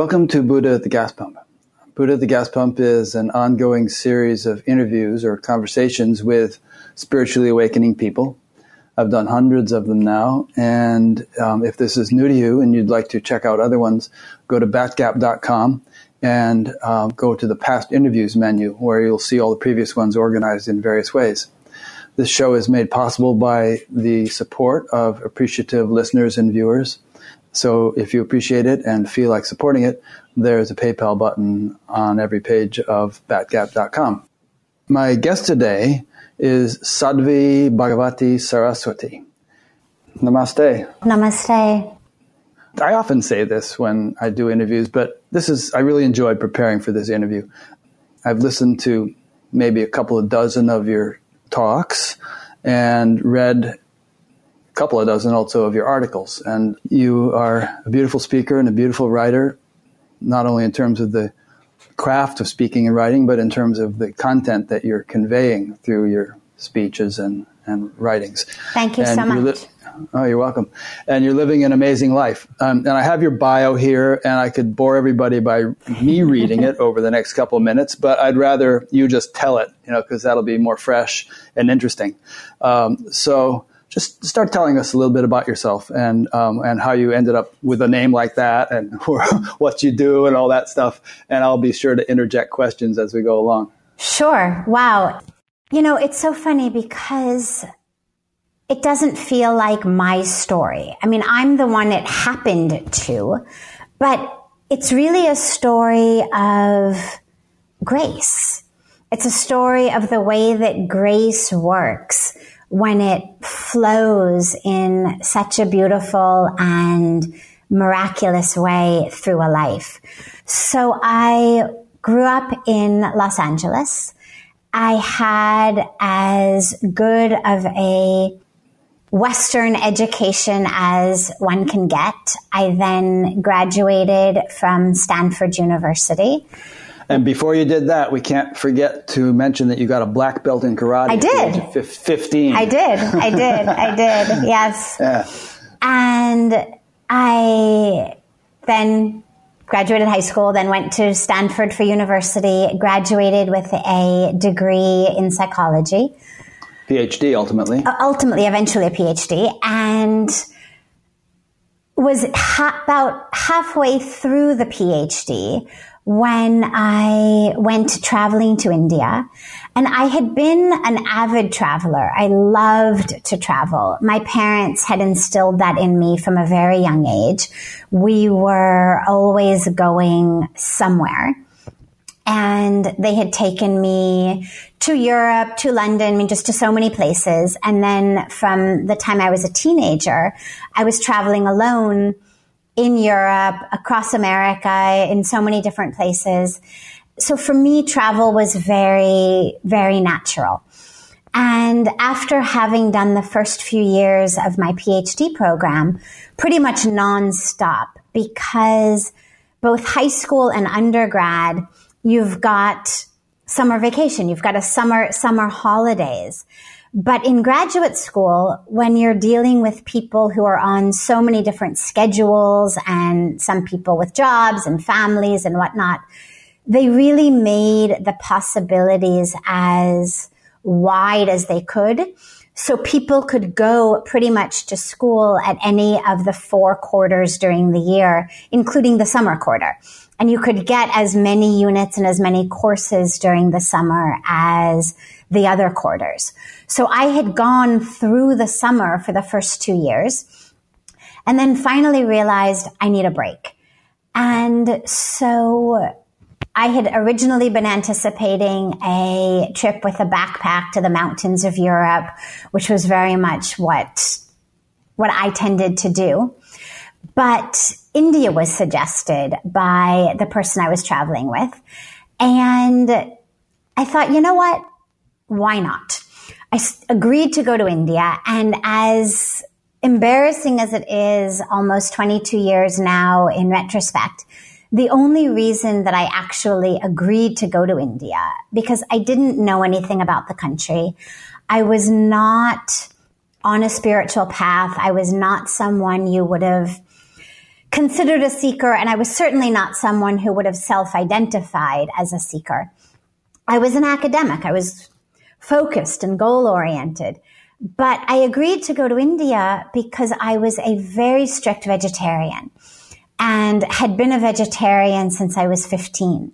Welcome to Buddha at the Gas Pump. Buddha at the Gas Pump is an ongoing series of interviews or conversations with spiritually awakening people. I've done hundreds of them now, and um, if this is new to you and you'd like to check out other ones, go to batgap.com and um, go to the past interviews menu where you'll see all the previous ones organized in various ways. This show is made possible by the support of appreciative listeners and viewers. So if you appreciate it and feel like supporting it, there's a PayPal button on every page of batgap.com. My guest today is Sadhvi Bhagawati Saraswati. Namaste. Namaste. I often say this when I do interviews, but this is, I really enjoyed preparing for this interview. I've listened to maybe a couple of dozen of your talks and read couple of dozen also of your articles. And you are a beautiful speaker and a beautiful writer, not only in terms of the craft of speaking and writing, but in terms of the content that you're conveying through your speeches and, and writings. Thank you and so much. Li- oh, you're welcome. And you're living an amazing life. Um, and I have your bio here, and I could bore everybody by me reading it over the next couple of minutes, but I'd rather you just tell it, you know, because that'll be more fresh and interesting. Um, so just start telling us a little bit about yourself and um, and how you ended up with a name like that and what you do and all that stuff. And I'll be sure to interject questions as we go along. Sure. Wow. You know, it's so funny because it doesn't feel like my story. I mean, I'm the one it happened to, but it's really a story of grace. It's a story of the way that grace works when it flows in such a beautiful and miraculous way through a life. So I grew up in Los Angeles. I had as good of a Western education as one can get. I then graduated from Stanford University. And before you did that, we can't forget to mention that you got a black belt in karate. I did. 15. I did. I did. I did. Yes. Yeah. And I then graduated high school, then went to Stanford for university, graduated with a degree in psychology. PhD ultimately. Uh, ultimately, eventually a PhD, and was ha- about halfway through the PhD when I went traveling to India. And I had been an avid traveler. I loved to travel. My parents had instilled that in me from a very young age. We were always going somewhere. And they had taken me to Europe, to London, I mean, just to so many places. And then from the time I was a teenager, I was traveling alone in Europe, across America, in so many different places. So for me, travel was very, very natural. And after having done the first few years of my PhD program, pretty much nonstop, because both high school and undergrad, you've got summer vacation, you've got a summer, summer holidays. But in graduate school, when you're dealing with people who are on so many different schedules and some people with jobs and families and whatnot, they really made the possibilities as wide as they could. So people could go pretty much to school at any of the four quarters during the year, including the summer quarter. And you could get as many units and as many courses during the summer as the other quarters. So I had gone through the summer for the first two years and then finally realized I need a break. And so I had originally been anticipating a trip with a backpack to the mountains of Europe, which was very much what, what I tended to do. But India was suggested by the person I was traveling with. And I thought, you know what? Why not? I agreed to go to India and as embarrassing as it is almost 22 years now in retrospect, the only reason that I actually agreed to go to India because I didn't know anything about the country. I was not on a spiritual path. I was not someone you would have considered a seeker, and I was certainly not someone who would have self identified as a seeker. I was an academic. I was focused and goal oriented. But I agreed to go to India because I was a very strict vegetarian and had been a vegetarian since I was 15.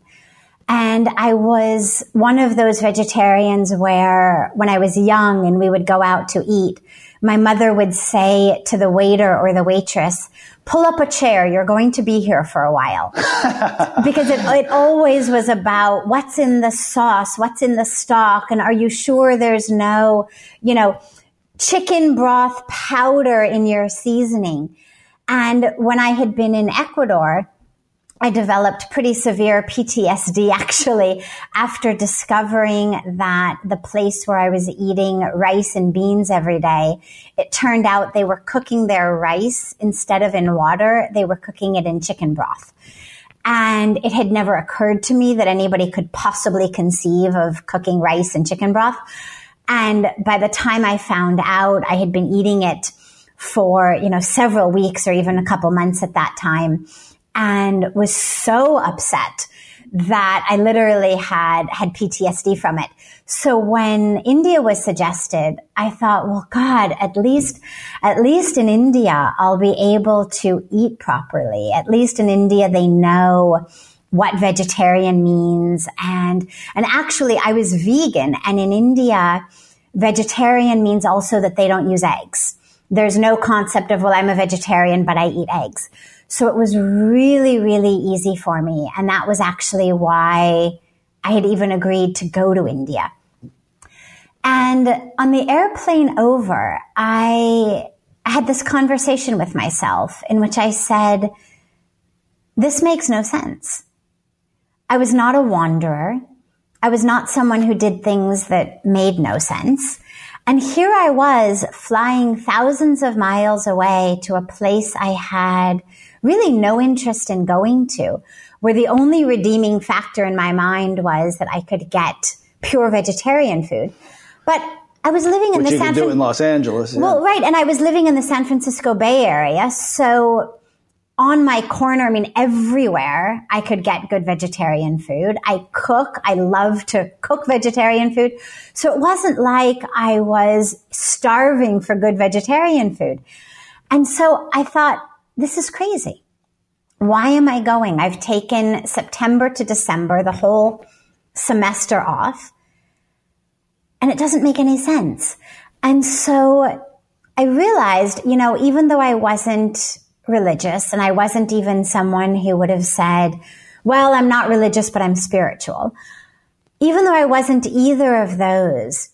And I was one of those vegetarians where when I was young and we would go out to eat, my mother would say to the waiter or the waitress, pull up a chair. You're going to be here for a while. because it, it always was about what's in the sauce, what's in the stock, and are you sure there's no, you know, chicken broth powder in your seasoning? And when I had been in Ecuador, I developed pretty severe PTSD actually after discovering that the place where I was eating rice and beans every day, it turned out they were cooking their rice instead of in water, they were cooking it in chicken broth. And it had never occurred to me that anybody could possibly conceive of cooking rice in chicken broth. And by the time I found out, I had been eating it for, you know, several weeks or even a couple months at that time and was so upset that I literally had had PTSD from it. So when India was suggested, I thought, well, God, at least, at least in India, I'll be able to eat properly. At least in India, they know what vegetarian means. And, and actually I was vegan and in India, vegetarian means also that they don't use eggs. There's no concept of, well, I'm a vegetarian, but I eat eggs. So it was really, really easy for me. And that was actually why I had even agreed to go to India. And on the airplane over, I had this conversation with myself in which I said, this makes no sense. I was not a wanderer. I was not someone who did things that made no sense. And here I was flying thousands of miles away to a place I had really no interest in going to, where the only redeeming factor in my mind was that I could get pure vegetarian food. But I was living in Which the you San do in Los Angeles. yeah. well, right, and I was living in the San Francisco Bay Area, so on my corner, I mean, everywhere I could get good vegetarian food. I cook. I love to cook vegetarian food. So it wasn't like I was starving for good vegetarian food. And so I thought, this is crazy. Why am I going? I've taken September to December, the whole semester off, and it doesn't make any sense. And so I realized, you know, even though I wasn't religious and I wasn't even someone who would have said, well, I'm not religious, but I'm spiritual. Even though I wasn't either of those,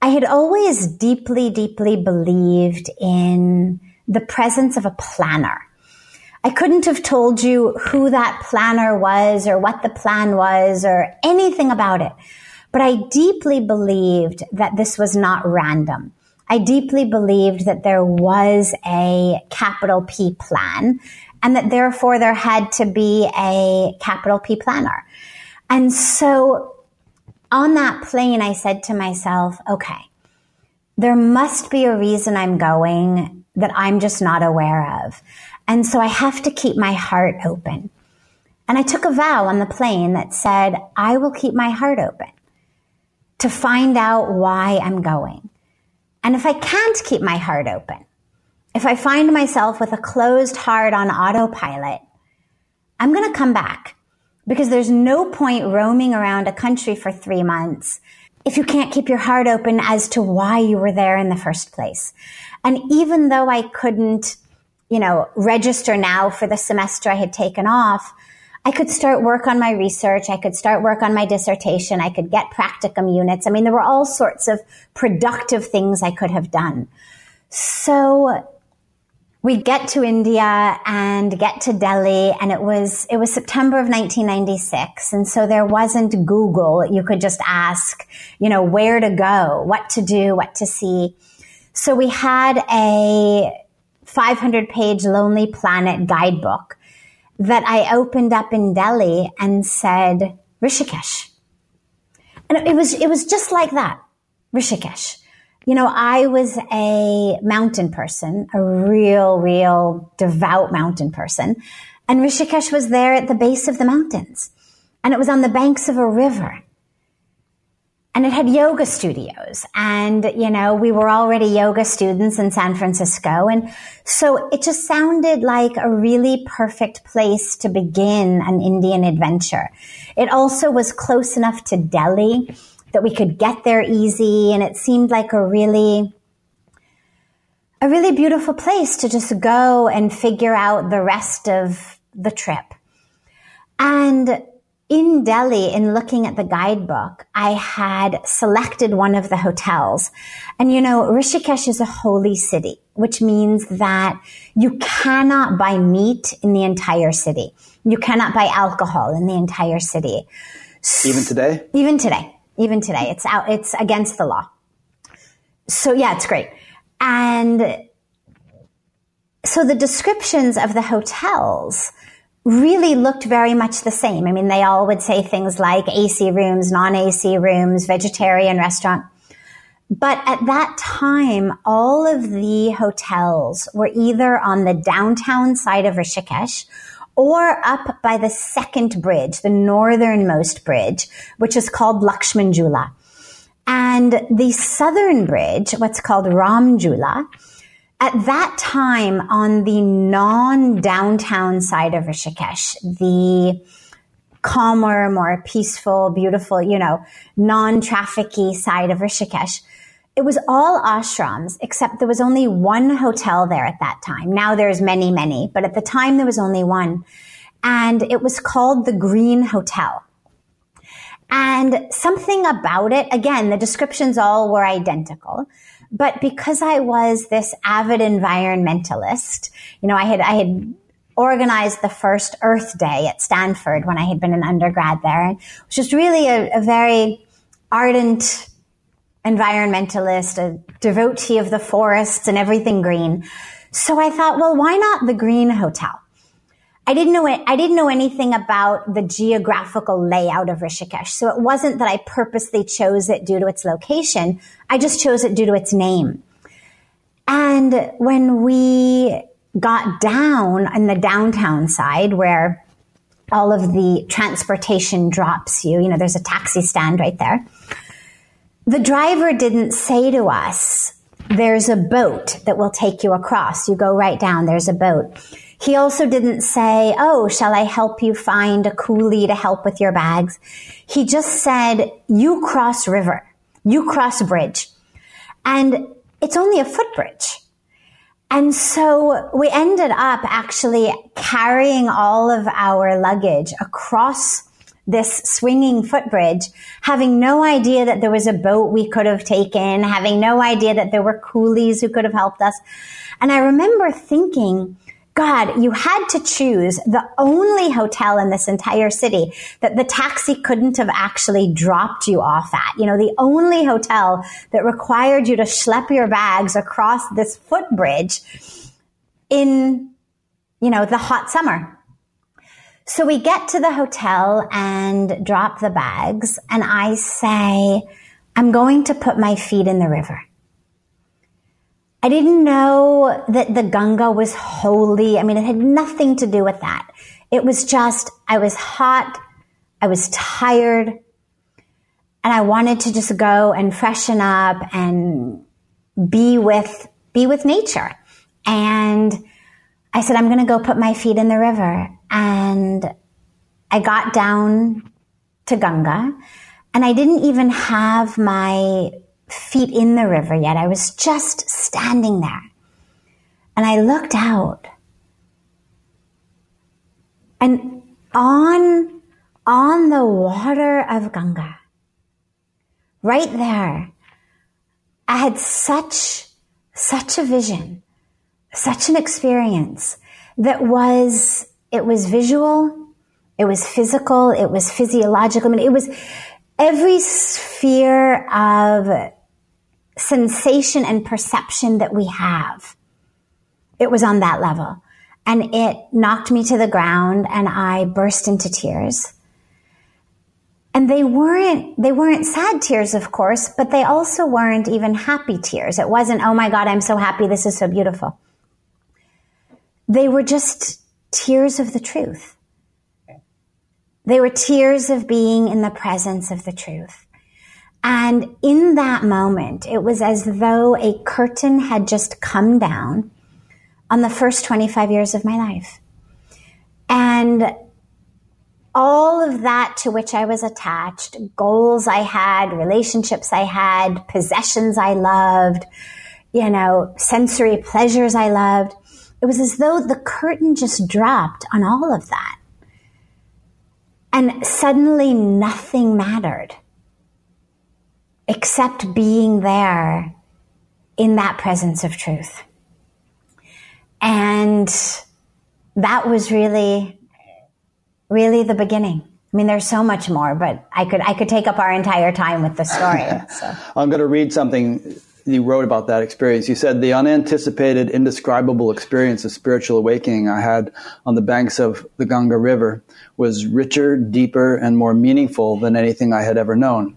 I had always deeply, deeply believed in the presence of a planner. I couldn't have told you who that planner was or what the plan was or anything about it. But I deeply believed that this was not random. I deeply believed that there was a capital P plan and that therefore there had to be a capital P planner. And so on that plane, I said to myself, okay, there must be a reason I'm going that I'm just not aware of. And so I have to keep my heart open. And I took a vow on the plane that said, I will keep my heart open to find out why I'm going. And if I can't keep my heart open, if I find myself with a closed heart on autopilot, I'm going to come back because there's no point roaming around a country for three months if you can't keep your heart open as to why you were there in the first place. And even though I couldn't, you know, register now for the semester I had taken off, I could start work on my research. I could start work on my dissertation. I could get practicum units. I mean, there were all sorts of productive things I could have done. So we get to India and get to Delhi and it was, it was September of 1996. And so there wasn't Google. You could just ask, you know, where to go, what to do, what to see. So we had a 500 page Lonely Planet guidebook that I opened up in Delhi and said, Rishikesh. And it was, it was just like that. Rishikesh. you know, I was a mountain person, a real, real devout mountain person. And Rishikesh was there at the base of the mountains. And it was on the banks of a river. And it had yoga studios. And, you know, we were already yoga students in San Francisco. And so it just sounded like a really perfect place to begin an Indian adventure. It also was close enough to Delhi that we could get there easy. And it seemed like a really, a really beautiful place to just go and figure out the rest of the trip. And in Delhi, in looking at the guidebook, I had selected one of the hotels. And you know, Rishikesh is a holy city, which means that you cannot buy meat in the entire city. You cannot buy alcohol in the entire city. Even today? Even today even today. It's out, it's against the law. So yeah, it's great. And so the descriptions of the hotels really looked very much the same. I mean, they all would say things like AC rooms, non-AC rooms, vegetarian restaurant. But at that time, all of the hotels were either on the downtown side of Rishikesh or up by the second bridge, the northernmost bridge, which is called Lakshman Jhula. And the southern bridge, what's called Ram Jhula, at that time on the non-downtown side of Rishikesh, the calmer, more peaceful, beautiful, you know, non-trafficy side of Rishikesh, it was all ashrams, except there was only one hotel there at that time. Now there's many, many, but at the time there was only one. And it was called the Green Hotel. And something about it, again, the descriptions all were identical. But because I was this avid environmentalist, you know, I had, I had organized the first Earth Day at Stanford when I had been an undergrad there. And was just really a, a very ardent environmentalist, a devotee of the forests and everything green. So I thought, well, why not the Green Hotel? I didn't know I didn't know anything about the geographical layout of Rishikesh. So it wasn't that I purposely chose it due to its location. I just chose it due to its name. And when we got down in the downtown side where all of the transportation drops you, you know, there's a taxi stand right there the driver didn't say to us, there's a boat that will take you across. You go right down, there's a boat. He also didn't say, Oh, shall I help you find a coolie to help with your bags? He just said, You cross river, you cross bridge. And it's only a footbridge. And so we ended up actually carrying all of our luggage across this swinging footbridge, having no idea that there was a boat we could have taken, having no idea that there were coolies who could have helped us. And I remember thinking, God, you had to choose the only hotel in this entire city that the taxi couldn't have actually dropped you off at. You know, the only hotel that required you to schlep your bags across this footbridge in, you know, the hot summer. So we get to the hotel and drop the bags and I say, I'm going to put my feet in the river. I didn't know that the Ganga was holy. I mean, it had nothing to do with that. It was just, I was hot. I was tired and I wanted to just go and freshen up and be with, be with nature. And I said, I'm going to go put my feet in the river. And I got down to Ganga and I didn't even have my feet in the river yet. I was just standing there. And I looked out and on, on the water of Ganga, right there, I had such, such a vision such an experience that was, it was visual, it was physical, it was physiological. I mean, it was every sphere of sensation and perception that we have. It was on that level. And it knocked me to the ground and I burst into tears. and they weren't they weren't sad tears of course but they also weren't even happy tears it wasn't oh my god i'm so happy this is so beautiful they were just tears of the truth they were tears of being in the presence of the truth and in that moment it was as though a curtain had just come down on the first 25 years of my life and all of that to which I was attached, goals I had, relationships I had, possessions I loved, you know, sensory pleasures I loved. It was as though the curtain just dropped on all of that. And suddenly nothing mattered except being there in that presence of truth. And that was really really the beginning. I mean, there's so much more, but I could I could take up our entire time with the story. So. I'm going to read something you wrote about that experience. You said the unanticipated, indescribable experience of spiritual awakening I had on the banks of the Ganga River was richer, deeper, and more meaningful than anything I had ever known.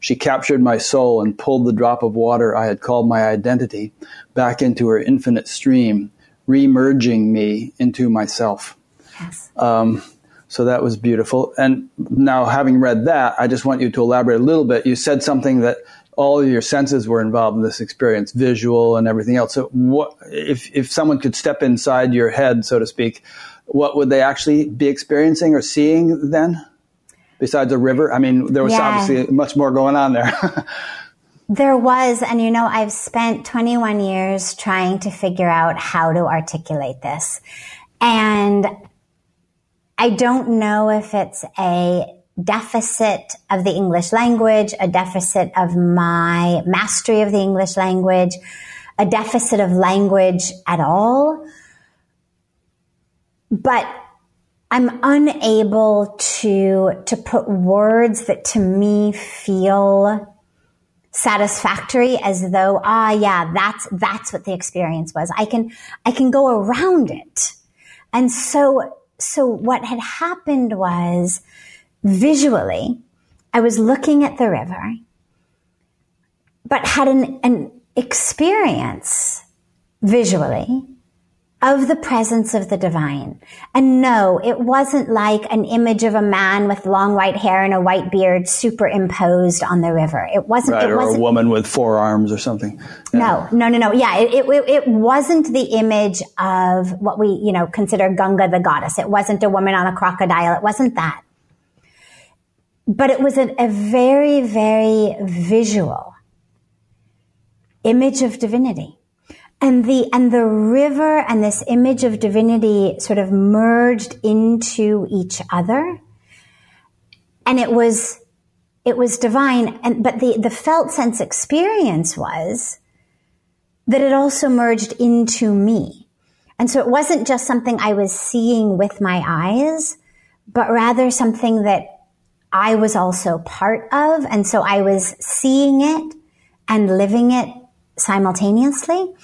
She captured my soul and pulled the drop of water I had called my identity back into her infinite stream, remerging me into myself. Yes. Um, so that was beautiful. And now, having read that, I just want you to elaborate a little bit. You said something that all of your senses were involved in this experience, visual and everything else. So, what if if someone could step inside your head, so to speak? What would they actually be experiencing or seeing then? Besides a river, I mean, there was yeah. obviously much more going on there. There was, and you know, I've spent 21 years trying to figure out how to articulate this. And I don't know if it's a deficit of the English language, a deficit of my mastery of the English language, a deficit of language at all. But I'm unable to, to put words that to me feel satisfactory as though, ah, yeah, that's, that's what the experience was. I can, I can go around it. And so so what had happened was visually, I was looking at the river, but had an, an experience visually of the presence of the divine. And no, it wasn't like an image of a man with long white hair and a white beard superimposed on the river. It wasn't, right, it or wasn't, a woman with four arms or something. Yeah. No, no, no, no. Yeah, it, it, it wasn't the image of what we, you know, consider Ganga the goddess. It wasn't a woman on a crocodile. It wasn't that. But it was a, a very, very visual image of divinity and the and the river and this image of divinity sort of merged into each other. And it was it was divine. And but the the felt sense experience was that it also merged into me. And so it wasn't just something i was seeing with my eyes but rather something that i was also part of. And so i was seeing it and living it simultaneously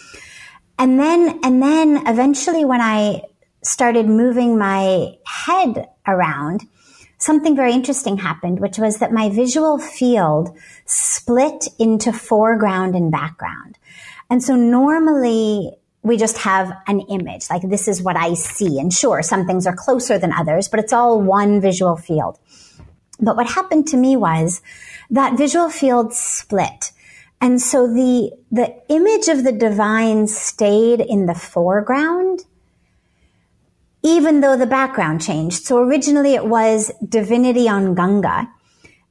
and then, and then eventually when I started moving my head around, something very interesting happened, which was that my visual field split into foreground and background. And so normally we just have an image, like this is what I see. And sure, some things are closer than others, but it's all one visual field. But what happened to me was that visual field split and so the, the image of the divine stayed in the foreground, even though the background changed. So originally it was divinity on Ganga.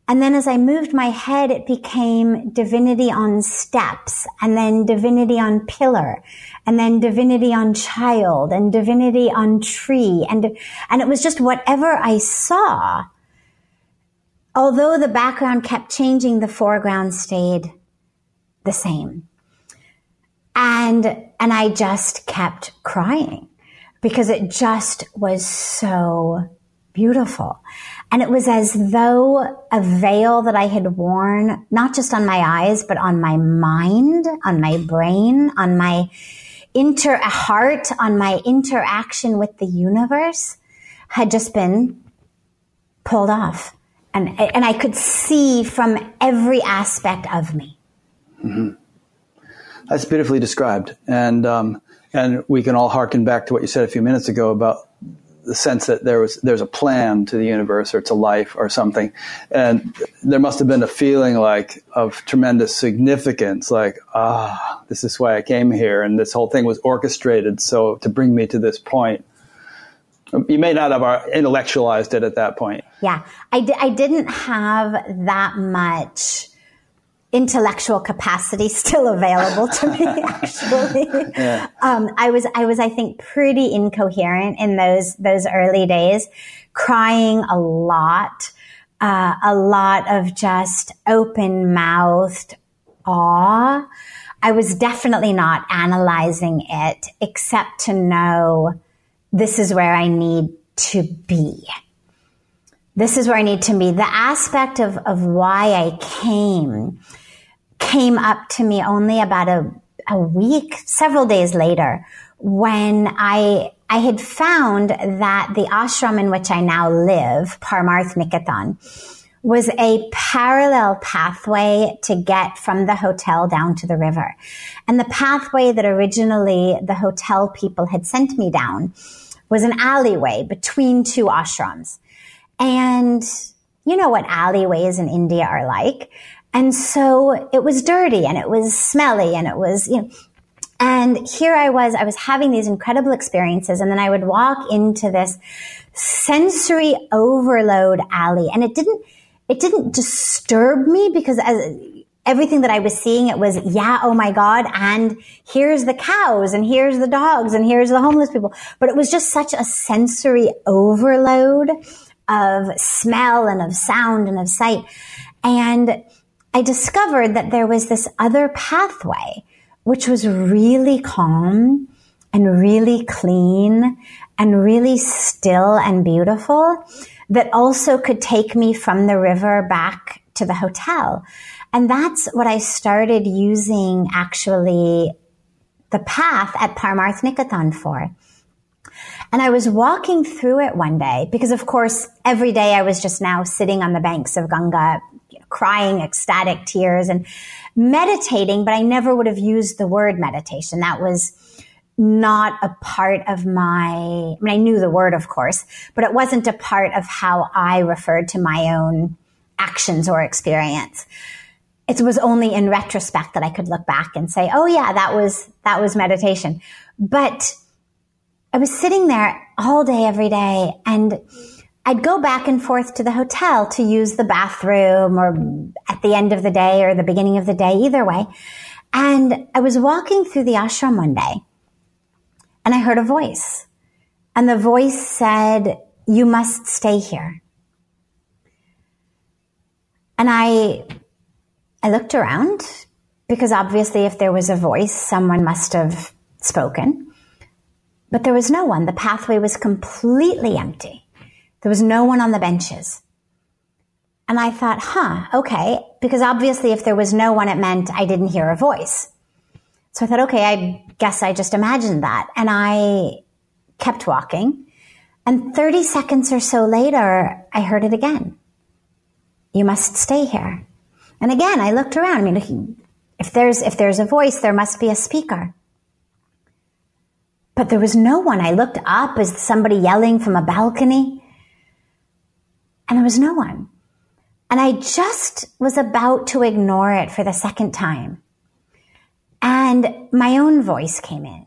And then as I moved my head, it became divinity on steps and then divinity on pillar and then divinity on child and divinity on tree. And, and it was just whatever I saw. Although the background kept changing, the foreground stayed the same. And, and I just kept crying because it just was so beautiful. And it was as though a veil that I had worn, not just on my eyes, but on my mind, on my brain, on my inter heart, on my interaction with the universe had just been pulled off. and and I could see from every aspect of me. Mm-hmm. That's beautifully described, and um, and we can all harken back to what you said a few minutes ago about the sense that there was there's a plan to the universe or to life or something, and there must have been a feeling like of tremendous significance, like ah, this is why I came here, and this whole thing was orchestrated so to bring me to this point. You may not have intellectualized it at that point. Yeah, I, I didn't have that much intellectual capacity still available to me actually yeah. um, i was i was i think pretty incoherent in those those early days crying a lot uh, a lot of just open mouthed awe i was definitely not analyzing it except to know this is where i need to be this is where I need to be. The aspect of, of why I came came up to me only about a, a week, several days later, when I I had found that the ashram in which I now live, Parmarth Niketan, was a parallel pathway to get from the hotel down to the river. And the pathway that originally the hotel people had sent me down was an alleyway between two ashrams. And you know what alleyways in India are like. And so it was dirty and it was smelly and it was, you know, and here I was, I was having these incredible experiences and then I would walk into this sensory overload alley and it didn't, it didn't disturb me because as, everything that I was seeing, it was, yeah, oh my God. And here's the cows and here's the dogs and here's the homeless people. But it was just such a sensory overload of smell and of sound and of sight. And I discovered that there was this other pathway, which was really calm and really clean and really still and beautiful that also could take me from the river back to the hotel. And that's what I started using actually the path at Parmarth Niketan for. And I was walking through it one day because of course every day I was just now sitting on the banks of Ganga, crying ecstatic tears and meditating, but I never would have used the word meditation. That was not a part of my, I mean, I knew the word, of course, but it wasn't a part of how I referred to my own actions or experience. It was only in retrospect that I could look back and say, oh yeah, that was, that was meditation. But I was sitting there all day, every day, and I'd go back and forth to the hotel to use the bathroom or at the end of the day or the beginning of the day, either way. And I was walking through the ashram one day and I heard a voice. And the voice said, You must stay here. And I, I looked around because obviously if there was a voice, someone must have spoken. But there was no one. The pathway was completely empty. There was no one on the benches. And I thought, huh, okay, because obviously if there was no one, it meant I didn't hear a voice. So I thought, okay, I guess I just imagined that. And I kept walking. And 30 seconds or so later, I heard it again. You must stay here. And again, I looked around. I mean, if there's, if there's a voice, there must be a speaker. But there was no one. I looked up as somebody yelling from a balcony and there was no one. And I just was about to ignore it for the second time. And my own voice came in.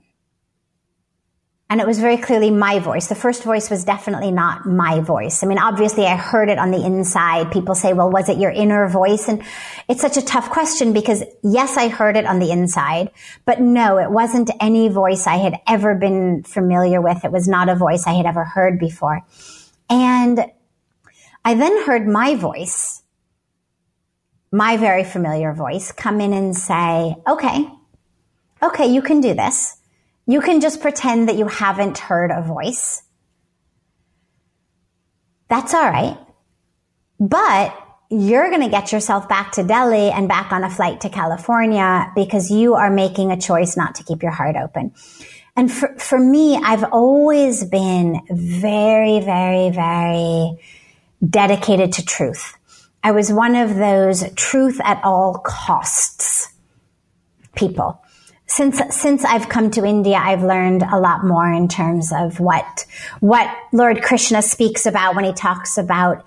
And it was very clearly my voice. The first voice was definitely not my voice. I mean, obviously I heard it on the inside. People say, well, was it your inner voice? And it's such a tough question because yes, I heard it on the inside, but no, it wasn't any voice I had ever been familiar with. It was not a voice I had ever heard before. And I then heard my voice, my very familiar voice come in and say, okay, okay, you can do this you can just pretend that you haven't heard a voice. That's all right. But you're going to get yourself back to Delhi and back on a flight to California because you are making a choice not to keep your heart open. And for, for me, I've always been very, very, very dedicated to truth. I was one of those truth at all costs people. Since, since I've come to India, I've learned a lot more in terms of what, what Lord Krishna speaks about when he talks about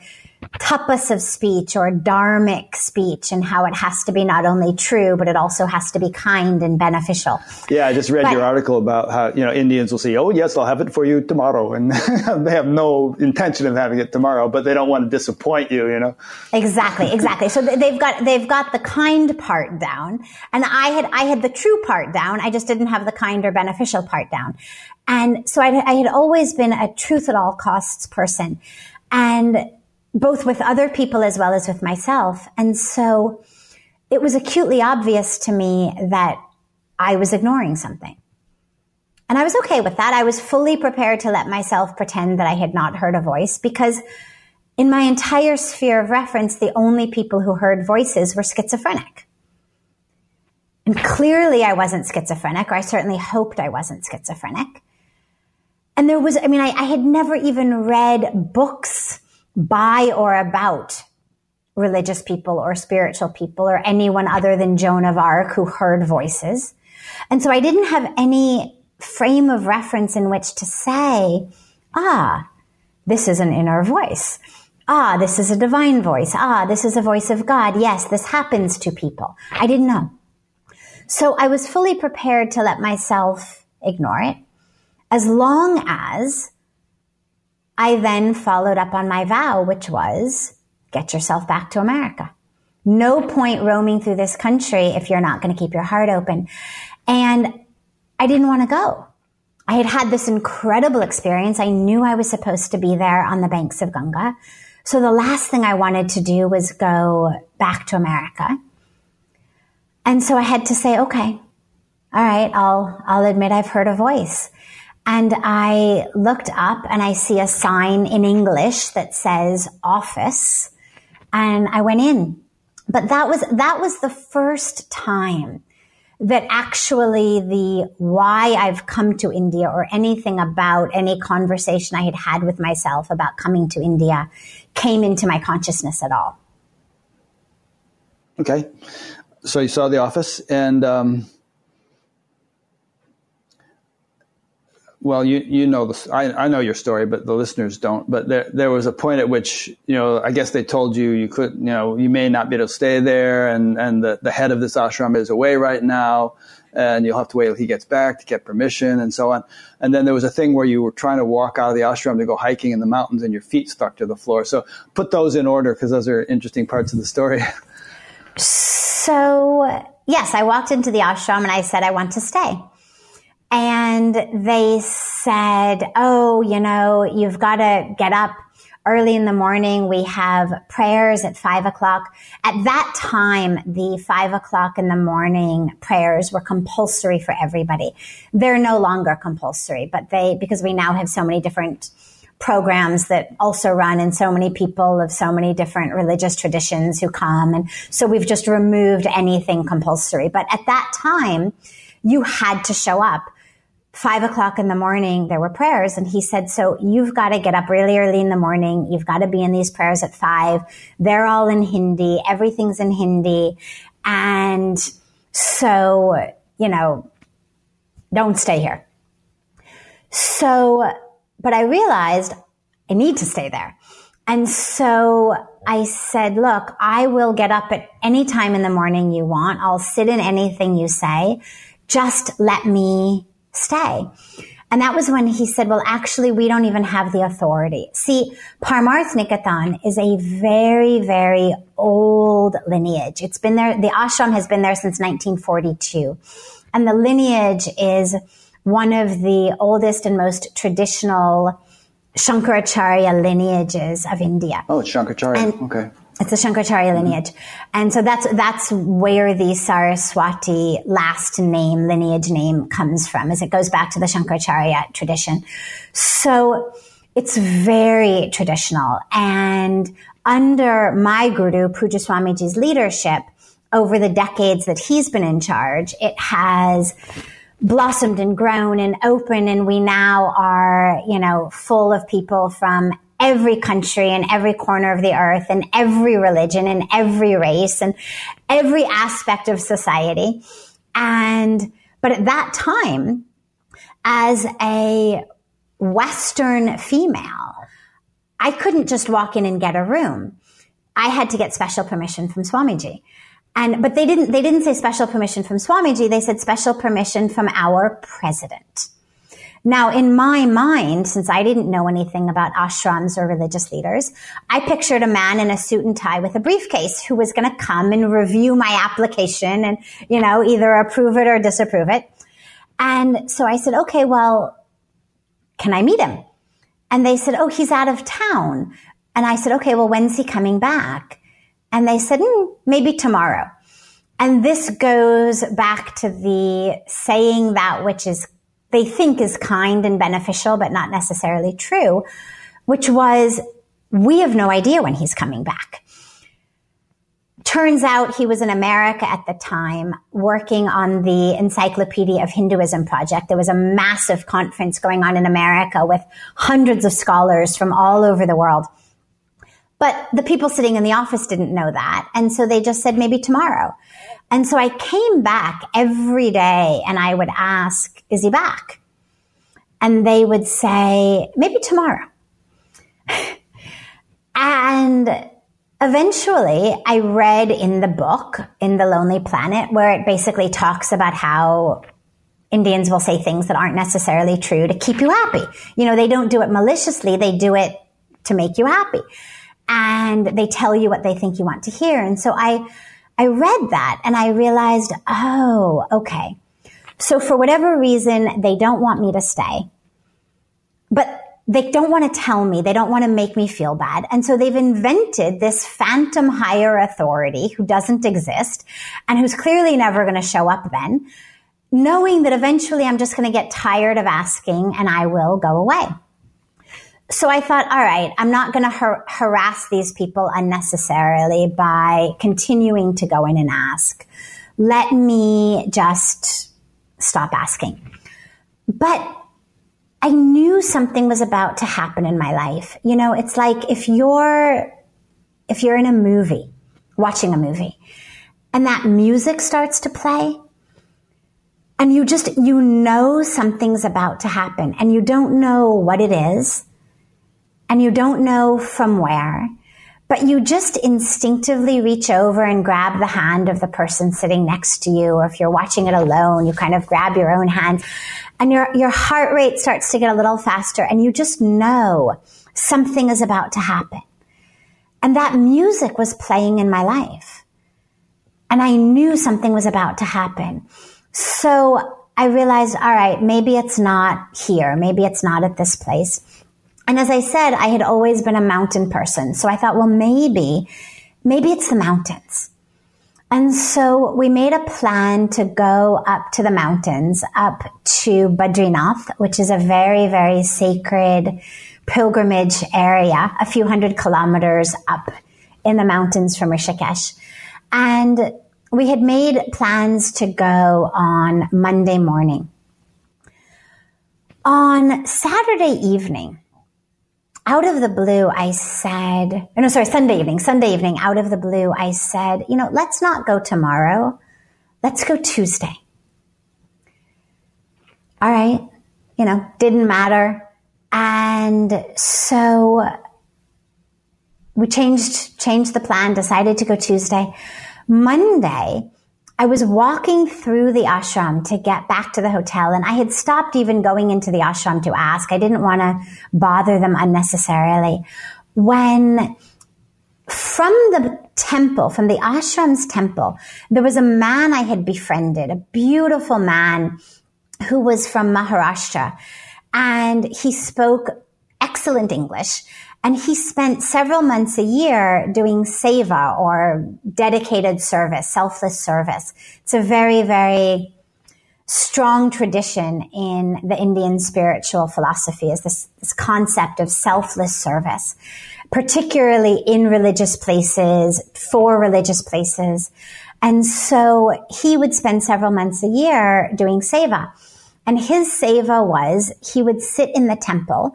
tapas of speech or dharmic speech and how it has to be not only true, but it also has to be kind and beneficial. Yeah, I just read but, your article about how, you know, Indians will say, oh, yes, I'll have it for you tomorrow. And they have no intention of having it tomorrow, but they don't want to disappoint you, you know? Exactly, exactly. so they've got, they've got the kind part down. And I had, I had the true part down. I just didn't have the kind or beneficial part down. And so I, I had always been a truth at all costs person. And both with other people as well as with myself. And so it was acutely obvious to me that I was ignoring something. And I was okay with that. I was fully prepared to let myself pretend that I had not heard a voice because in my entire sphere of reference, the only people who heard voices were schizophrenic. And clearly I wasn't schizophrenic, or I certainly hoped I wasn't schizophrenic. And there was, I mean, I, I had never even read books by or about religious people or spiritual people or anyone other than Joan of Arc who heard voices. And so I didn't have any frame of reference in which to say, ah, this is an inner voice. Ah, this is a divine voice. Ah, this is a voice of God. Yes, this happens to people. I didn't know. So I was fully prepared to let myself ignore it as long as I then followed up on my vow, which was get yourself back to America. No point roaming through this country if you're not going to keep your heart open. And I didn't want to go. I had had this incredible experience. I knew I was supposed to be there on the banks of Ganga. So the last thing I wanted to do was go back to America. And so I had to say, okay, all right, I'll, I'll admit I've heard a voice. And I looked up and I see a sign in English that says office and I went in. But that was, that was the first time that actually the why I've come to India or anything about any conversation I had had with myself about coming to India came into my consciousness at all. Okay. So you saw the office and, um well, you you know this. I, I know your story, but the listeners don't. But there there was a point at which you know I guess they told you you could you know you may not be able to stay there, and and the, the head of this ashram is away right now, and you'll have to wait till he gets back to get permission and so on. And then there was a thing where you were trying to walk out of the ashram to go hiking in the mountains, and your feet stuck to the floor. So put those in order because those are interesting parts of the story. So yes, I walked into the ashram and I said I want to stay. And they said, Oh, you know, you've got to get up early in the morning. We have prayers at five o'clock. At that time, the five o'clock in the morning prayers were compulsory for everybody. They're no longer compulsory, but they, because we now have so many different programs that also run and so many people of so many different religious traditions who come. And so we've just removed anything compulsory. But at that time, you had to show up five o'clock in the morning, there were prayers. And he said, so you've got to get up really early in the morning. You've got to be in these prayers at five. They're all in Hindi. Everything's in Hindi. And so, you know, don't stay here. So, but I realized I need to stay there. And so I said, look, I will get up at any time in the morning you want. I'll sit in anything you say. Just let me stay. And that was when he said, well, actually, we don't even have the authority. See, Parmarth Niketan is a very, very old lineage. It's been there, the ashram has been there since 1942. And the lineage is one of the oldest and most traditional Shankaracharya lineages of India. Oh, it's Shankaracharya. And, okay. It's the Shankaracharya mm-hmm. lineage. And so that's, that's where the Saraswati last name, lineage name comes from, as it goes back to the Shankaracharya tradition. So it's very traditional. And under my guru, Pujya Swamiji's leadership, over the decades that he's been in charge, it has blossomed and grown and open and we now are, you know, full of people from every country and every corner of the earth and every religion and every race and every aspect of society. And, but at that time, as a Western female, I couldn't just walk in and get a room. I had to get special permission from Swamiji. And, but they didn't, they didn't say special permission from Swamiji. They said special permission from our president. Now, in my mind, since I didn't know anything about ashrams or religious leaders, I pictured a man in a suit and tie with a briefcase who was going to come and review my application and, you know, either approve it or disapprove it. And so I said, okay, well, can I meet him? And they said, oh, he's out of town. And I said, okay, well, when's he coming back? And they said, mm, maybe tomorrow. And this goes back to the saying that which is, they think is kind and beneficial, but not necessarily true, which was, we have no idea when he's coming back. Turns out he was in America at the time working on the Encyclopedia of Hinduism project. There was a massive conference going on in America with hundreds of scholars from all over the world. But the people sitting in the office didn't know that. And so they just said maybe tomorrow. And so I came back every day and I would ask, is he back? And they would say, maybe tomorrow. and eventually I read in the book, in The Lonely Planet, where it basically talks about how Indians will say things that aren't necessarily true to keep you happy. You know, they don't do it maliciously. They do it to make you happy and they tell you what they think you want to hear. And so I, I read that and I realized, oh, okay. So for whatever reason, they don't want me to stay, but they don't want to tell me. They don't want to make me feel bad. And so they've invented this phantom higher authority who doesn't exist and who's clearly never going to show up then, knowing that eventually I'm just going to get tired of asking and I will go away so I thought, all right, I'm not going to har- harass these people unnecessarily by continuing to go in and ask. Let me just stop asking. But I knew something was about to happen in my life. You know, it's like if you're, if you're in a movie, watching a movie, and that music starts to play, and you just, you know something's about to happen, and you don't know what it is, and you don't know from where, but you just instinctively reach over and grab the hand of the person sitting next to you. Or if you're watching it alone, you kind of grab your own hand and your, your heart rate starts to get a little faster and you just know something is about to happen. And that music was playing in my life. And I knew something was about to happen. So I realized, all right, maybe it's not here. Maybe it's not at this place. And as I said, I had always been a mountain person. So I thought, well, maybe, maybe it's the mountains. And so we made a plan to go up to the mountains, up to Badrinath, which is a very, very sacred pilgrimage area, a few hundred kilometers up in the mountains from Rishikesh. And we had made plans to go on Monday morning. On Saturday evening, out of the blue, I said, no, sorry, Sunday evening, Sunday evening, out of the blue, I said, you know, let's not go tomorrow. Let's go Tuesday. All right. You know, didn't matter. And so we changed, changed the plan, decided to go Tuesday. Monday, I was walking through the ashram to get back to the hotel and I had stopped even going into the ashram to ask. I didn't want to bother them unnecessarily. When from the temple, from the ashram's temple, there was a man I had befriended, a beautiful man who was from Maharashtra and he spoke excellent English and he spent several months a year doing seva or dedicated service, selfless service. It's a very, very strong tradition in the Indian spiritual philosophy is this, this concept of selfless service, particularly in religious places, for religious places. And so he would spend several months a year doing seva. And his seva was he would sit in the temple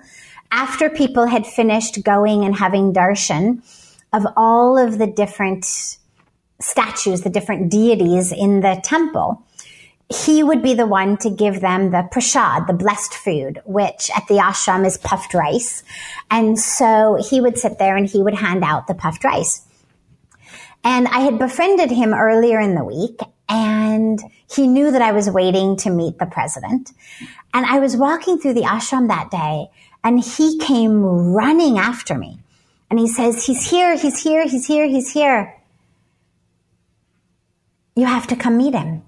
after people had finished going and having darshan of all of the different statues, the different deities in the temple, he would be the one to give them the prasad, the blessed food, which at the ashram is puffed rice. And so he would sit there and he would hand out the puffed rice. And I had befriended him earlier in the week and he knew that I was waiting to meet the president. And I was walking through the ashram that day and he came running after me. And he says, he's here, he's here, he's here, he's here. You have to come meet him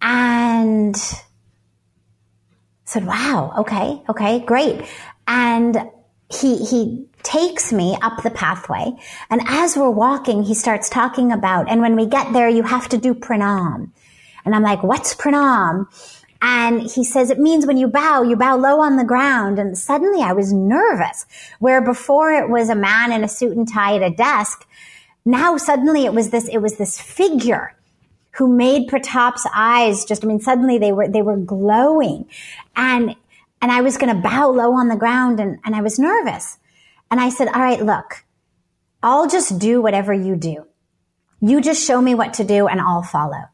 and said, wow, okay, okay, great. And he, he takes me up the pathway. And as we're walking, he starts talking about, and when we get there, you have to do pranam. And I'm like, what's pranam? And he says, it means when you bow, you bow low on the ground. And suddenly I was nervous, where before it was a man in a suit and tie at a desk. Now suddenly it was this, it was this figure who made Pratap's eyes just, I mean, suddenly they were, they were glowing. And, and I was going to bow low on the ground and, and I was nervous. And I said, all right, look, I'll just do whatever you do. You just show me what to do and I'll follow.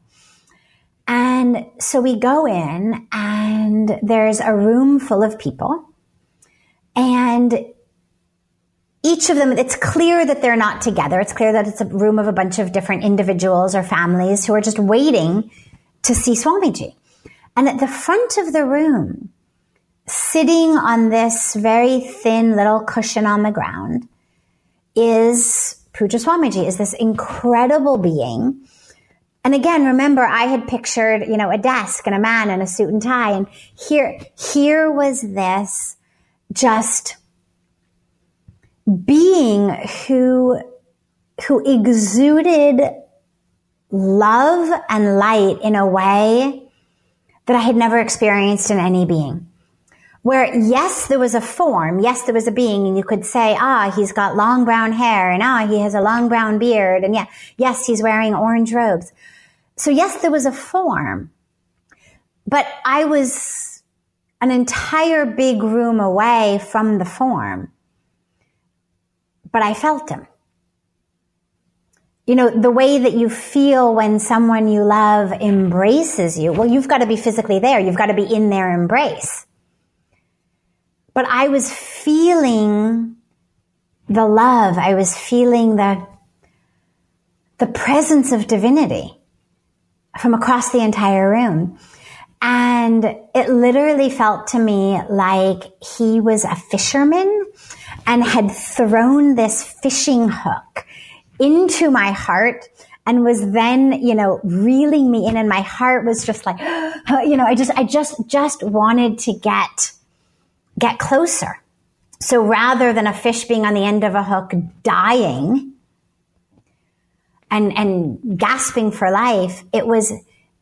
And so we go in and there's a room full of people and each of them, it's clear that they're not together. It's clear that it's a room of a bunch of different individuals or families who are just waiting to see Swamiji. And at the front of the room, sitting on this very thin little cushion on the ground, is Pujya Swamiji, is this incredible being. And again, remember, I had pictured, you know, a desk and a man in a suit and tie. And here, here was this just being who, who exuded love and light in a way that I had never experienced in any being. Where yes, there was a form, yes, there was a being, and you could say, ah, he's got long brown hair, and ah, he has a long brown beard, and yeah, yes, he's wearing orange robes. So yes, there was a form, but I was an entire big room away from the form but I felt him. You know, the way that you feel when someone you love embraces you, well, you've got to be physically there. You've got to be in their embrace. But I was feeling the love. I was feeling the, the presence of divinity from across the entire room. And it literally felt to me like he was a fisherman and had thrown this fishing hook into my heart and was then, you know, reeling me in and my heart was just like, you know, I just, I just, just wanted to get, get closer. So rather than a fish being on the end of a hook dying and, and gasping for life, it was,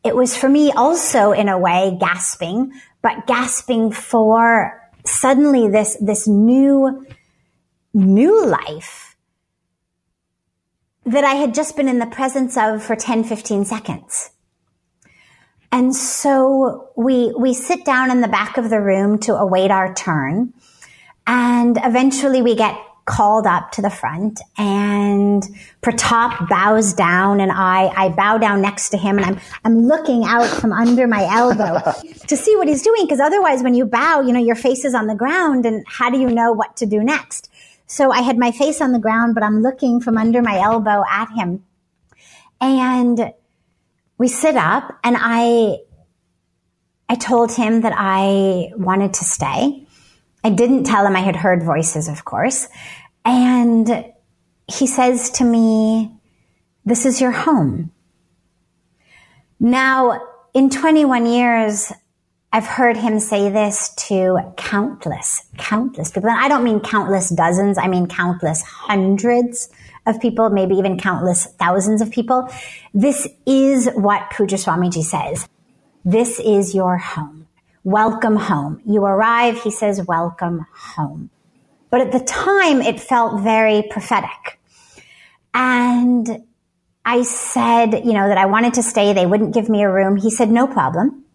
it was for me also in a way gasping, but gasping for suddenly this, this new, new life that I had just been in the presence of for 10, 15 seconds. And so we, we sit down in the back of the room to await our turn. And eventually we get called up to the front and Pratap bows down and I, I bow down next to him and I'm, I'm looking out from under my elbow to see what he's doing. Cause otherwise when you bow, you know, your face is on the ground and how do you know what to do next? So I had my face on the ground, but I'm looking from under my elbow at him. And we sit up and I, I told him that I wanted to stay. I didn't tell him I had heard voices, of course. And he says to me, this is your home. Now, in 21 years, I've heard him say this to countless, countless people. And I don't mean countless dozens. I mean countless hundreds of people, maybe even countless thousands of people. This is what Pujya Swamiji says. This is your home. Welcome home. You arrive, he says, welcome home. But at the time, it felt very prophetic. And I said, you know, that I wanted to stay. They wouldn't give me a room. He said, no problem.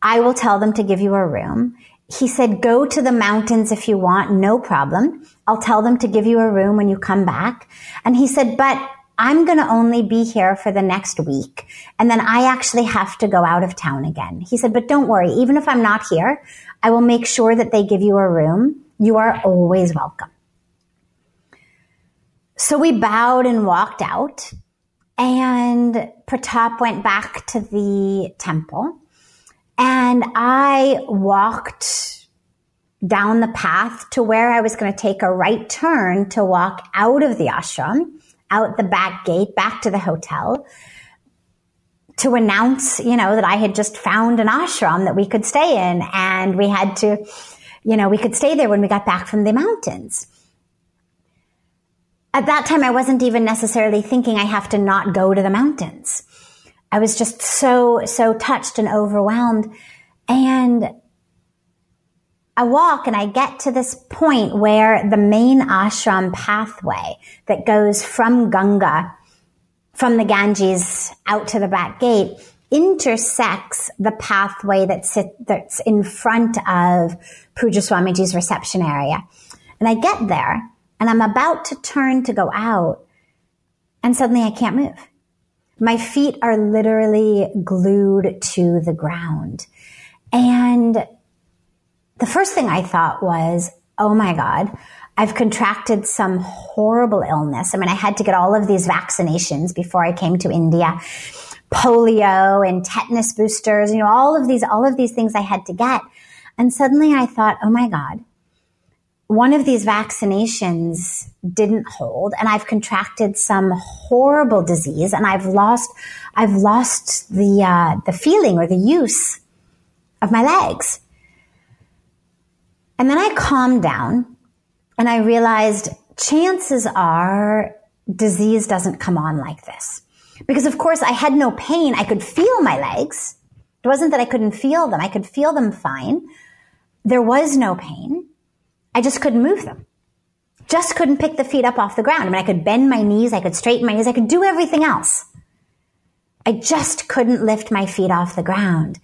I will tell them to give you a room. he said, go to the mountains if you want, no problem. I'll tell them to give you a room when you come back. And he said, but I'm going to only be here for the next week. And then I actually have to go out of town again. He said, but don't worry. Even if I'm not here, I will make sure that they give you a room. You are always welcome. So we bowed and walked out and Pratap went back to the temple and I walked down the path to where I was going to take a right turn to walk out of the ashram, out the back gate, back to the hotel to announce, you know, that I had just found an ashram that we could stay in and we had to, you know, we could stay there when we got back from the mountains. At that time, I wasn't even necessarily thinking I have to not go to the mountains. I was just so, so touched and overwhelmed. And I walk and I get to this point where the main ashram pathway that goes from Ganga, from the Ganges out to the back gate, intersects the pathway that sit, that's in front of Pujya Swamiji's reception area. And I get there and I'm about to turn to go out and suddenly I can't move. My feet are literally glued to the ground. And the first thing I thought was, oh my God, I've contracted some horrible illness. I mean, I had to get all of these vaccinations before I came to India. Polio and tetanus boosters, you know, all of these, all of these things I had to get. And suddenly I thought, oh my God, one of these vaccinations didn't hold and I've contracted some horrible disease and I've lost, I've lost the, uh, the feeling or the use of my legs. And then I calmed down and I realized chances are disease doesn't come on like this. Because of course I had no pain. I could feel my legs. It wasn't that I couldn't feel them. I could feel them fine. There was no pain. I just couldn't move them. Just couldn't pick the feet up off the ground. I mean, I could bend my knees, I could straighten my knees, I could do everything else. I just couldn't lift my feet off the ground.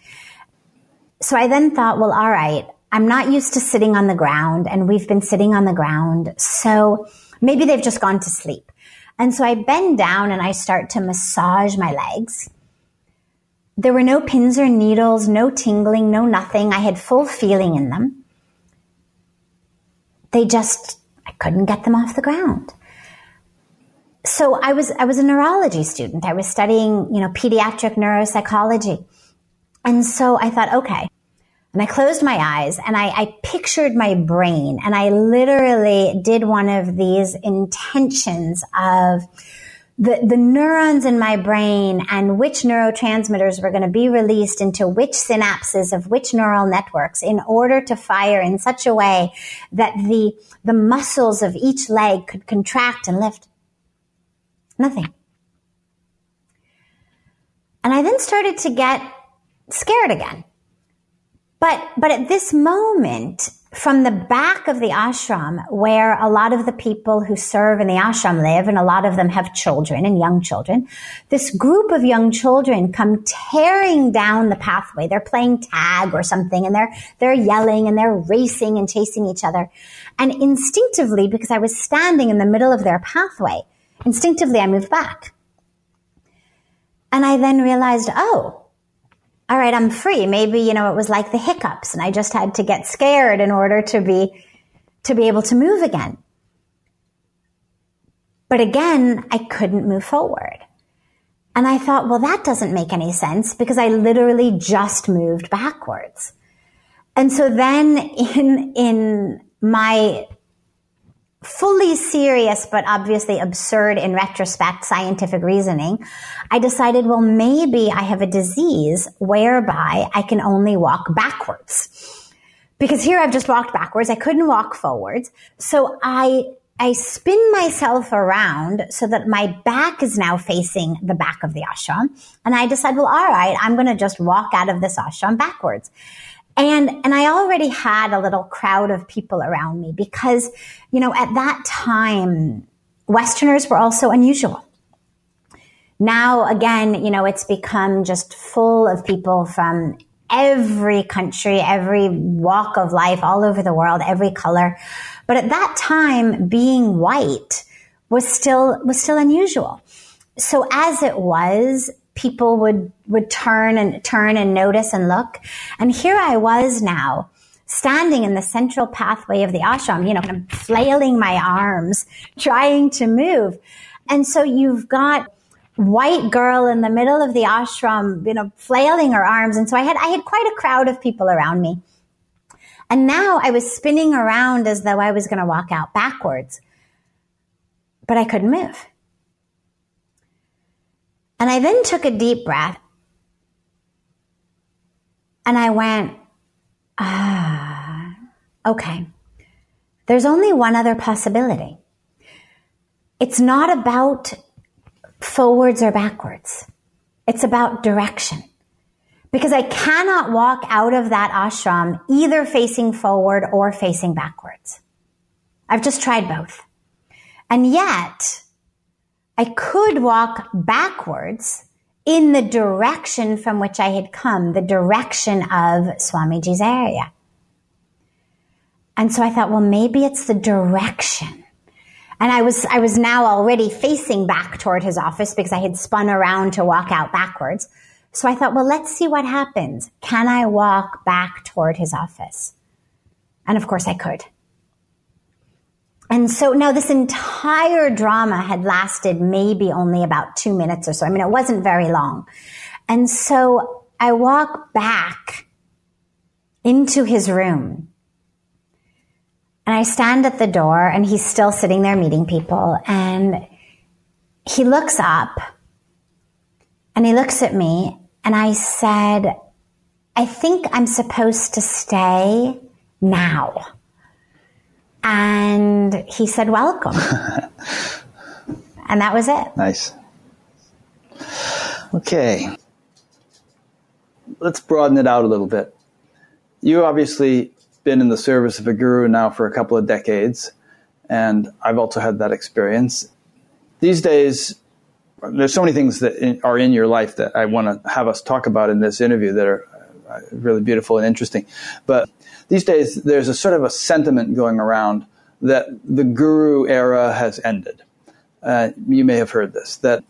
So I then thought, well, all right, I'm not used to sitting on the ground and we've been sitting on the ground. So maybe they've just gone to sleep. And so I bend down and I start to massage my legs. There were no pins or needles, no tingling, no nothing. I had full feeling in them they just, I couldn't get them off the ground. So I was, I was a neurology student. I was studying, you know, pediatric neuropsychology. And so I thought, okay. And I closed my eyes and I, I pictured my brain and I literally did one of these intentions of, the, the neurons in my brain and which neurotransmitters were going to be released into which synapses of which neural networks in order to fire in such a way that the, the muscles of each leg could contract and lift. Nothing. And I then started to get scared again. But, but at this moment, from the back of the ashram where a lot of the people who serve in the ashram live and a lot of them have children and young children this group of young children come tearing down the pathway. They're playing tag or something and they're they're yelling and they're racing and chasing each other. And instinctively because i was standing in the middle of their pathway instinctively i moved back. And i then realized oh all right, I'm free. Maybe, you know, it was like the hiccups and I just had to get scared in order to be, to be able to move again. But again, I couldn't move forward. And I thought, well, that doesn't make any sense because I literally just moved backwards. And so then in, in my fully serious, but obviously absurd in retrospect scientific reasoning, I decided, well, maybe I have a disease whereby I can only walk backwards. Because here I've just walked backwards. I couldn't walk forwards. So I, I spin myself around so that my back is now facing the back of the ashram. And I decide, well, all right, I'm going to just walk out of this ashram backwards. And, and I already had a little crowd of people around me because, you know, at that time, Westerners were also unusual. Now, again, you know, it's become just full of people from every country, every walk of life, all over the world, every color. But at that time, being white was still, was still unusual. So as it was, people would, would turn and turn and notice and look. And here I was now standing in the central pathway of the ashram, you know, kind of flailing my arms, trying to move. And so you've got white girl in the middle of the ashram, you know, flailing her arms. And so I had, I had quite a crowd of people around me. And now I was spinning around as though I was going to walk out backwards, but I couldn't move. And I then took a deep breath and I went, ah, okay. There's only one other possibility. It's not about forwards or backwards. It's about direction. Because I cannot walk out of that ashram either facing forward or facing backwards. I've just tried both. And yet, I could walk backwards in the direction from which I had come, the direction of Swamiji's area. And so I thought, well, maybe it's the direction. And I was, I was now already facing back toward his office because I had spun around to walk out backwards. So I thought, well, let's see what happens. Can I walk back toward his office? And of course I could. And so now this entire drama had lasted maybe only about two minutes or so. I mean, it wasn't very long. And so I walk back into his room and I stand at the door and he's still sitting there meeting people and he looks up and he looks at me and I said, I think I'm supposed to stay now. And he said, welcome. and that was it. Nice. Okay. Let's broaden it out a little bit. You obviously been in the service of a guru now for a couple of decades, and I've also had that experience. These days, there's so many things that are in your life that I want to have us talk about in this interview that are uh, really beautiful and interesting. But these days there's a sort of a sentiment going around that the guru era has ended. Uh, you may have heard this that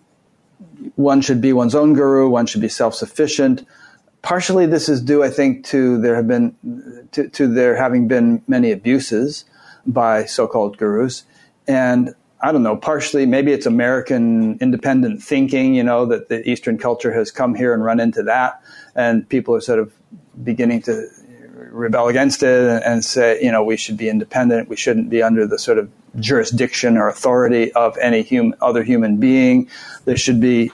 one should be one's own guru, one should be self-sufficient. Partially, this is due, I think, to there have been to, to there having been many abuses by so-called gurus, and I don't know. Partially, maybe it's American independent thinking. You know that the Eastern culture has come here and run into that, and people are sort of beginning to rebel against it and say, you know, we should be independent. We shouldn't be under the sort of jurisdiction or authority of any human, other human being. There should be,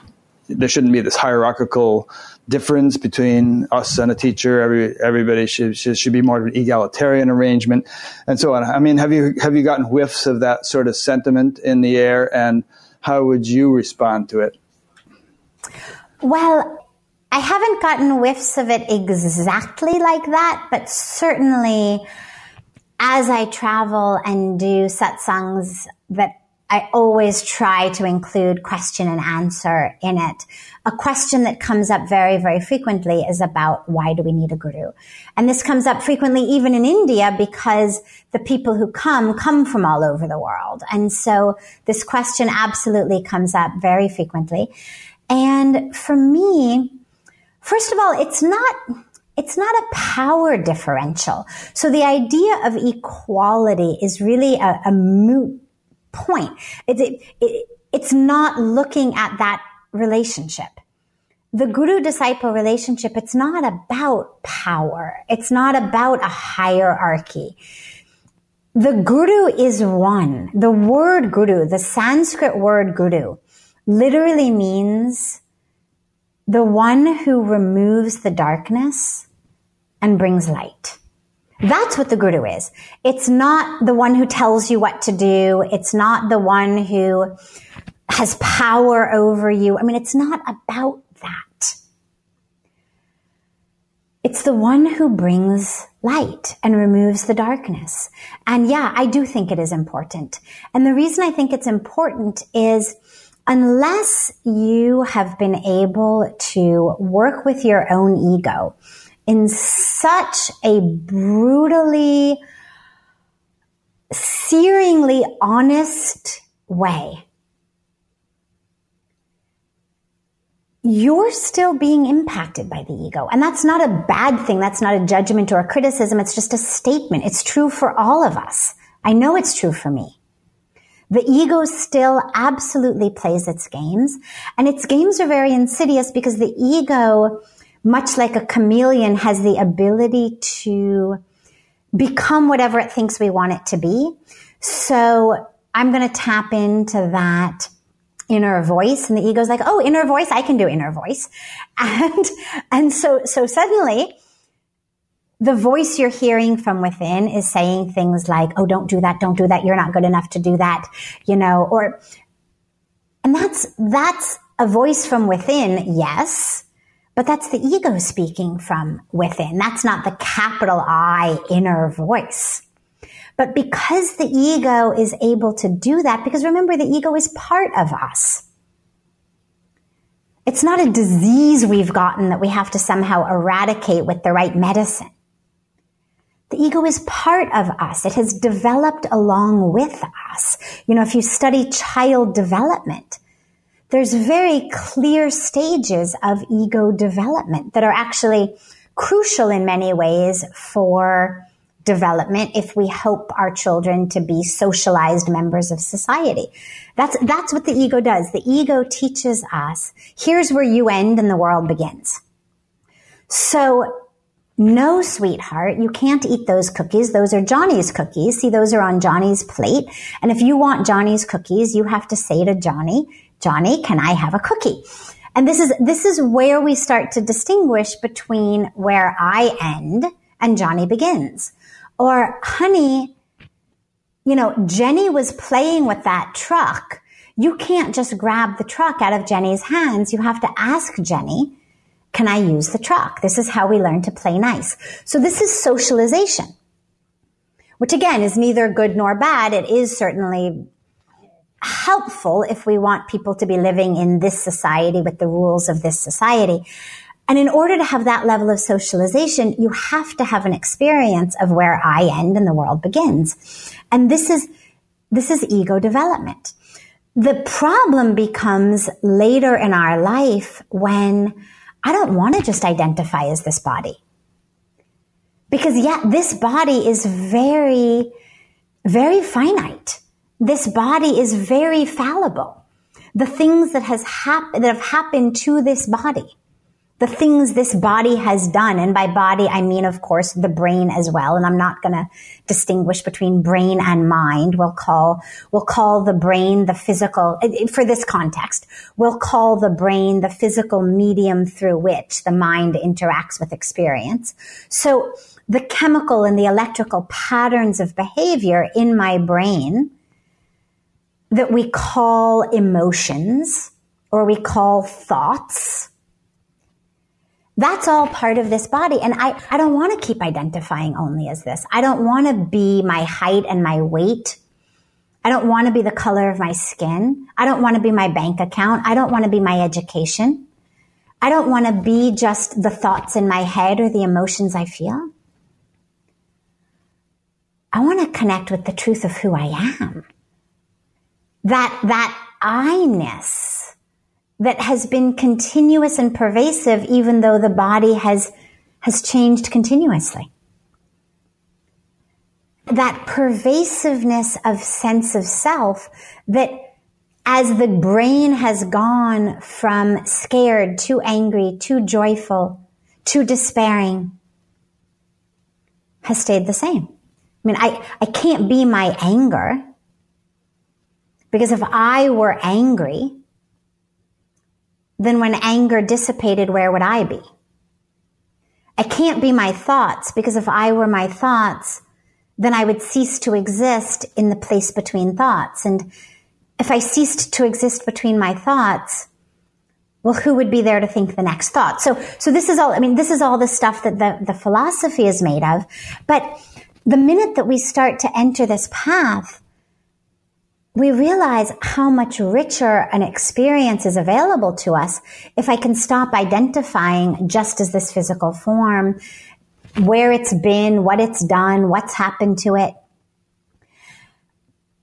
there shouldn't be this hierarchical difference between us and a teacher. Every, everybody should, should, should be more of an egalitarian arrangement and so on. I mean, have you, have you gotten whiffs of that sort of sentiment in the air and how would you respond to it? Well, I haven't gotten whiffs of it exactly like that, but certainly as I travel and do satsangs that I always try to include question and answer in it. A question that comes up very, very frequently is about why do we need a guru? And this comes up frequently even in India because the people who come come from all over the world. And so this question absolutely comes up very frequently. And for me, First of all, it's not, it's not a power differential. So the idea of equality is really a, a moot point. It, it, it, it's not looking at that relationship. The guru disciple relationship, it's not about power. It's not about a hierarchy. The guru is one. The word guru, the Sanskrit word guru, literally means the one who removes the darkness and brings light. That's what the guru is. It's not the one who tells you what to do. It's not the one who has power over you. I mean, it's not about that. It's the one who brings light and removes the darkness. And yeah, I do think it is important. And the reason I think it's important is unless you have been able to work with your own ego in such a brutally, searingly honest way. You're still being impacted by the ego. And that's not a bad thing. That's not a judgment or a criticism. It's just a statement. It's true for all of us. I know it's true for me. The ego still absolutely plays its games. And its games are very insidious because the ego, much like a chameleon, has the ability to become whatever it thinks we want it to be. So I'm going to tap into that inner voice and the ego's like, Oh, inner voice. I can do inner voice. And, and so, so suddenly the voice you're hearing from within is saying things like, Oh, don't do that. Don't do that. You're not good enough to do that. You know, or, and that's, that's a voice from within. Yes. But that's the ego speaking from within. That's not the capital I inner voice. But because the ego is able to do that, because remember, the ego is part of us. It's not a disease we've gotten that we have to somehow eradicate with the right medicine. The ego is part of us. It has developed along with us. You know, if you study child development, there's very clear stages of ego development that are actually crucial in many ways for development if we hope our children to be socialized members of society. That's, that's what the ego does. The ego teaches us, here's where you end and the world begins. So no, sweetheart, you can't eat those cookies. Those are Johnny's cookies. See, those are on Johnny's plate. And if you want Johnny's cookies, you have to say to Johnny, Johnny, can I have a cookie? And this is, this is where we start to distinguish between where I end and Johnny begins. Or, honey, you know, Jenny was playing with that truck. You can't just grab the truck out of Jenny's hands. You have to ask Jenny, can I use the truck? This is how we learn to play nice. So this is socialization, which again is neither good nor bad. It is certainly helpful if we want people to be living in this society with the rules of this society. And in order to have that level of socialization, you have to have an experience of where I end and the world begins. And this is, this is ego development. The problem becomes later in our life when I don't want to just identify as this body. Because yet this body is very, very finite. This body is very fallible. The things that has happened, that have happened to this body the things this body has done. And by body, I mean, of course, the brain as well. And I'm not going to distinguish between brain and mind. We'll call, we'll call the brain the physical, eh, eh, for this context, we'll call the brain the physical medium through which the mind interacts with experience. So the chemical and the electrical patterns of behavior in my brain that we call emotions or we call thoughts that's all part of this body. And I, I don't want to keep identifying only as this. I don't want to be my height and my weight. I don't want to be the color of my skin. I don't want to be my bank account. I don't want to be my education. I don't want to be just the thoughts in my head or the emotions I feel. I want to connect with the truth of who I am. That, that I-ness that has been continuous and pervasive even though the body has, has changed continuously. That pervasiveness of sense of self that as the brain has gone from scared to angry to joyful to despairing has stayed the same. I mean, I, I can't be my anger because if I were angry, then when anger dissipated, where would I be? I can't be my thoughts because if I were my thoughts, then I would cease to exist in the place between thoughts. And if I ceased to exist between my thoughts, well, who would be there to think the next thought? So, so this is all, I mean, this is all the stuff that the, the philosophy is made of. But the minute that we start to enter this path, we realize how much richer an experience is available to us if I can stop identifying just as this physical form, where it's been, what it's done, what's happened to it.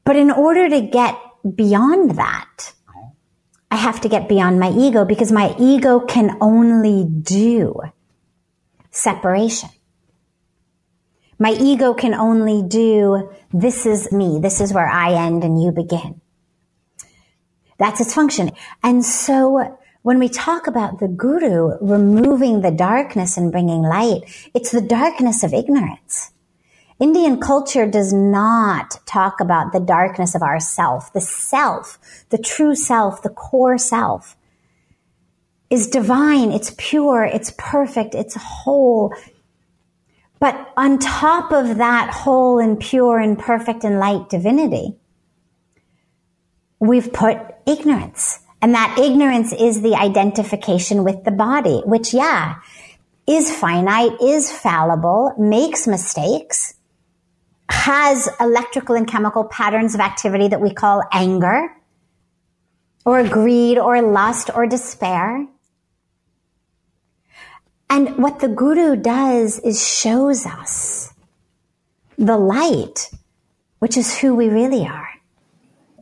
But in order to get beyond that, I have to get beyond my ego because my ego can only do separation. My ego can only do, this is me, this is where I end and you begin. That's its function. And so when we talk about the guru removing the darkness and bringing light, it's the darkness of ignorance. Indian culture does not talk about the darkness of our self. The self, the true self, the core self is divine. It's pure. It's perfect. It's whole. But on top of that whole and pure and perfect and light divinity, we've put ignorance. And that ignorance is the identification with the body, which, yeah, is finite, is fallible, makes mistakes, has electrical and chemical patterns of activity that we call anger, or greed, or lust, or despair. And what the guru does is shows us the light, which is who we really are.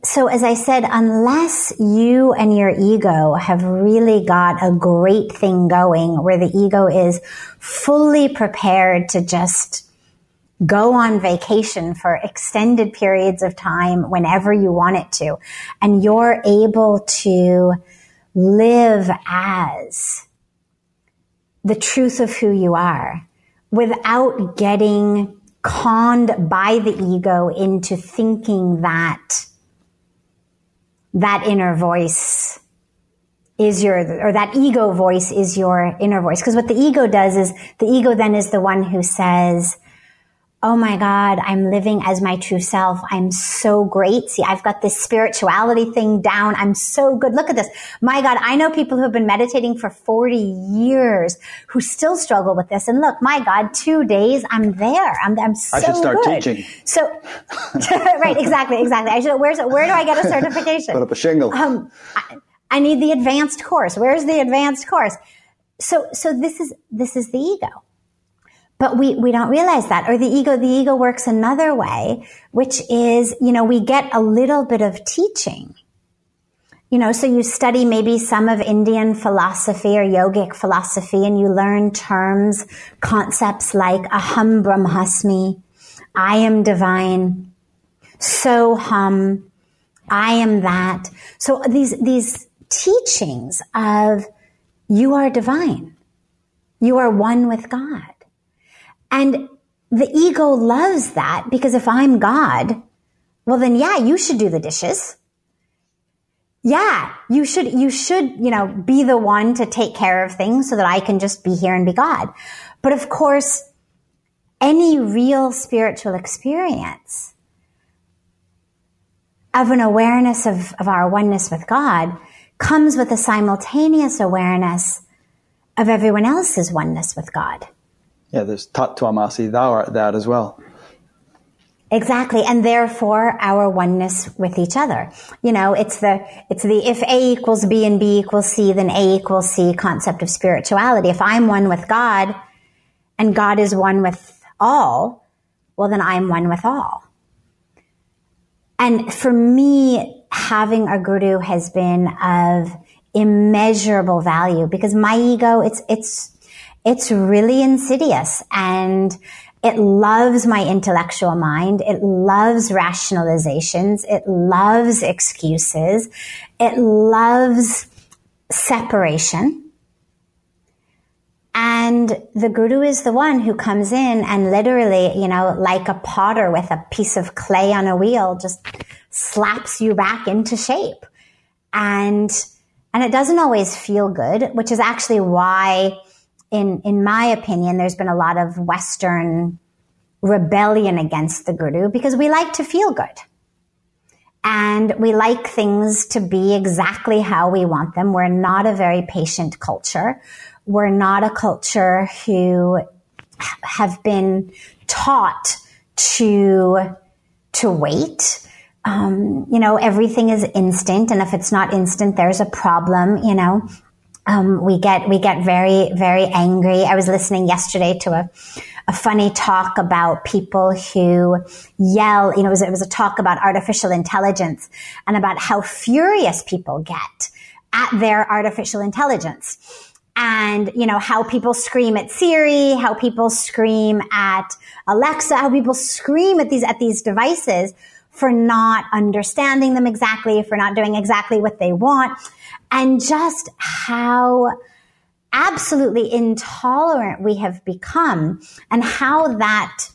So as I said, unless you and your ego have really got a great thing going where the ego is fully prepared to just go on vacation for extended periods of time whenever you want it to, and you're able to live as the truth of who you are without getting conned by the ego into thinking that that inner voice is your, or that ego voice is your inner voice. Because what the ego does is the ego then is the one who says, oh my God, I'm living as my true self. I'm so great. See, I've got this spirituality thing down. I'm so good. Look at this. My God, I know people who have been meditating for 40 years who still struggle with this. And look, my God, two days, I'm there. I'm, I'm so I should start good. teaching. So, right, exactly, exactly. I should, where's, where do I get a certification? Put up a shingle. Um, I, I need the advanced course. Where's the advanced course? So, so this is, this is the ego. But we, we don't realize that. Or the ego, the ego works another way, which is, you know, we get a little bit of teaching. You know, so you study maybe some of Indian philosophy or yogic philosophy and you learn terms, concepts like aham brahmasmi, I am divine, so hum, I am that. So these, these teachings of you are divine. You are one with God. And the ego loves that because if I'm God, well then yeah, you should do the dishes. Yeah, you should, you should, you know, be the one to take care of things so that I can just be here and be God. But of course, any real spiritual experience of an awareness of, of our oneness with God comes with a simultaneous awareness of everyone else's oneness with God yeah, there's tat twamasi, thou art that as well. Exactly. And therefore our oneness with each other. You know, it's the, it's the if A equals B and B equals C, then A equals C concept of spirituality. If I'm one with God and God is one with all, well, then I'm one with all. And for me, having a guru has been of immeasurable value because my ego, it's, it's, it's really insidious and it loves my intellectual mind. It loves rationalizations. It loves excuses. It loves separation. And the guru is the one who comes in and literally, you know, like a potter with a piece of clay on a wheel, just slaps you back into shape. And, and it doesn't always feel good, which is actually why in in my opinion, there's been a lot of Western rebellion against the guru because we like to feel good. And we like things to be exactly how we want them. We're not a very patient culture. We're not a culture who have been taught to, to wait. um, you know, everything is instant. And if it's not instant, there's a problem, you know. Um, we get, we get very, very angry. I was listening yesterday to a, a funny talk about people who yell, you know, it was, it was a talk about artificial intelligence and about how furious people get at their artificial intelligence and you know how people scream at Siri, how people scream at Alexa, how people scream at these at these devices for not understanding them exactly, for not doing exactly what they want, and just how absolutely intolerant we have become and how that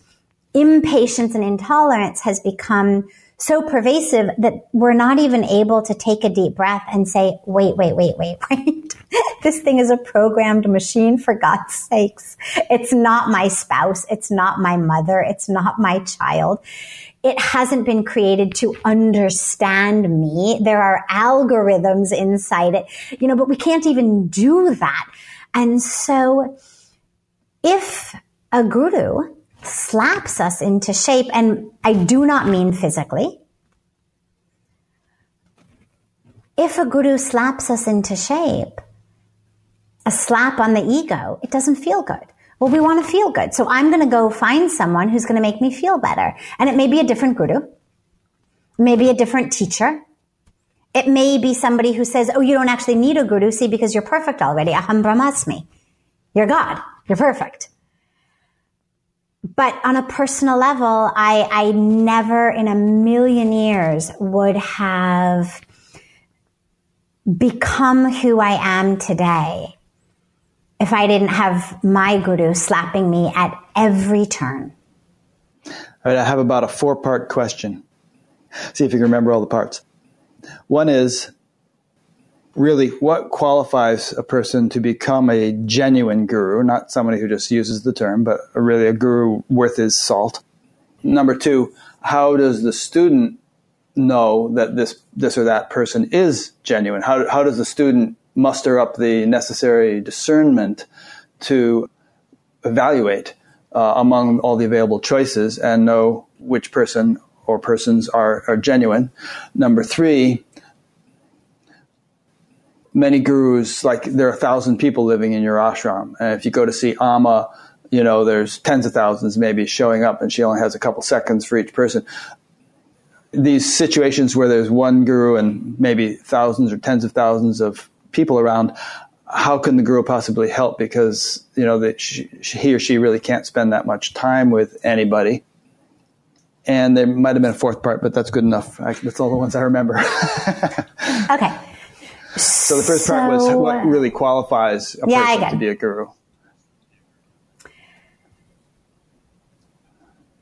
impatience and intolerance has become so pervasive that we're not even able to take a deep breath and say, wait, wait, wait, wait, wait. this thing is a programmed machine for God's sakes. It's not my spouse. It's not my mother. It's not my child. It hasn't been created to understand me. There are algorithms inside it, you know, but we can't even do that. And so if a guru slaps us into shape. And I do not mean physically. If a guru slaps us into shape, a slap on the ego, it doesn't feel good. Well, we want to feel good. So I'm going to go find someone who's going to make me feel better. And it may be a different guru, maybe a different teacher. It may be somebody who says, Oh, you don't actually need a guru. See, because you're perfect already. Aham Brahmasmi. You're God. You're perfect but on a personal level, I, I never in a million years would have become who I am today if I didn't have my guru slapping me at every turn. All right, I have about a four part question. See if you can remember all the parts. One is really what qualifies a person to become a genuine guru, not somebody who just uses the term, but really a guru worth his salt. Number two, how does the student know that this this or that person is genuine? How how does the student muster up the necessary discernment to evaluate uh, among all the available choices and know which person or persons are, are genuine? Number three, many gurus, like there are a thousand people living in your ashram. And if you go to see Amma, you know, there's tens of thousands maybe showing up and she only has a couple seconds for each person. These situations where there's one guru and maybe thousands or tens of thousands of people around, how can the guru possibly help? Because, you know, that he or she really can't spend that much time with anybody. And there might have been a fourth part, but that's good enough. I, that's all the ones I remember. okay. So the first so, part was what really qualifies a yeah, person to be a guru.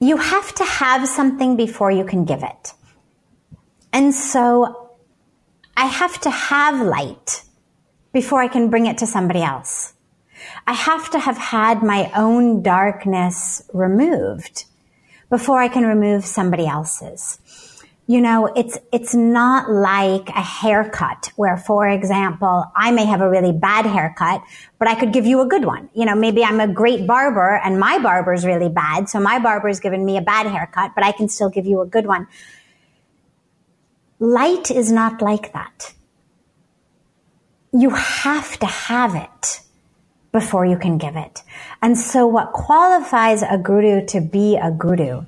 You have to have something before you can give it. And so I have to have light before I can bring it to somebody else. I have to have had my own darkness removed before I can remove somebody else's you know, it's, it's not like a haircut where, for example, I may have a really bad haircut, but I could give you a good one. You know, maybe I'm a great barber and my barber's really bad. So my barber's given me a bad haircut, but I can still give you a good one. Light is not like that. You have to have it before you can give it. And so what qualifies a guru to be a guru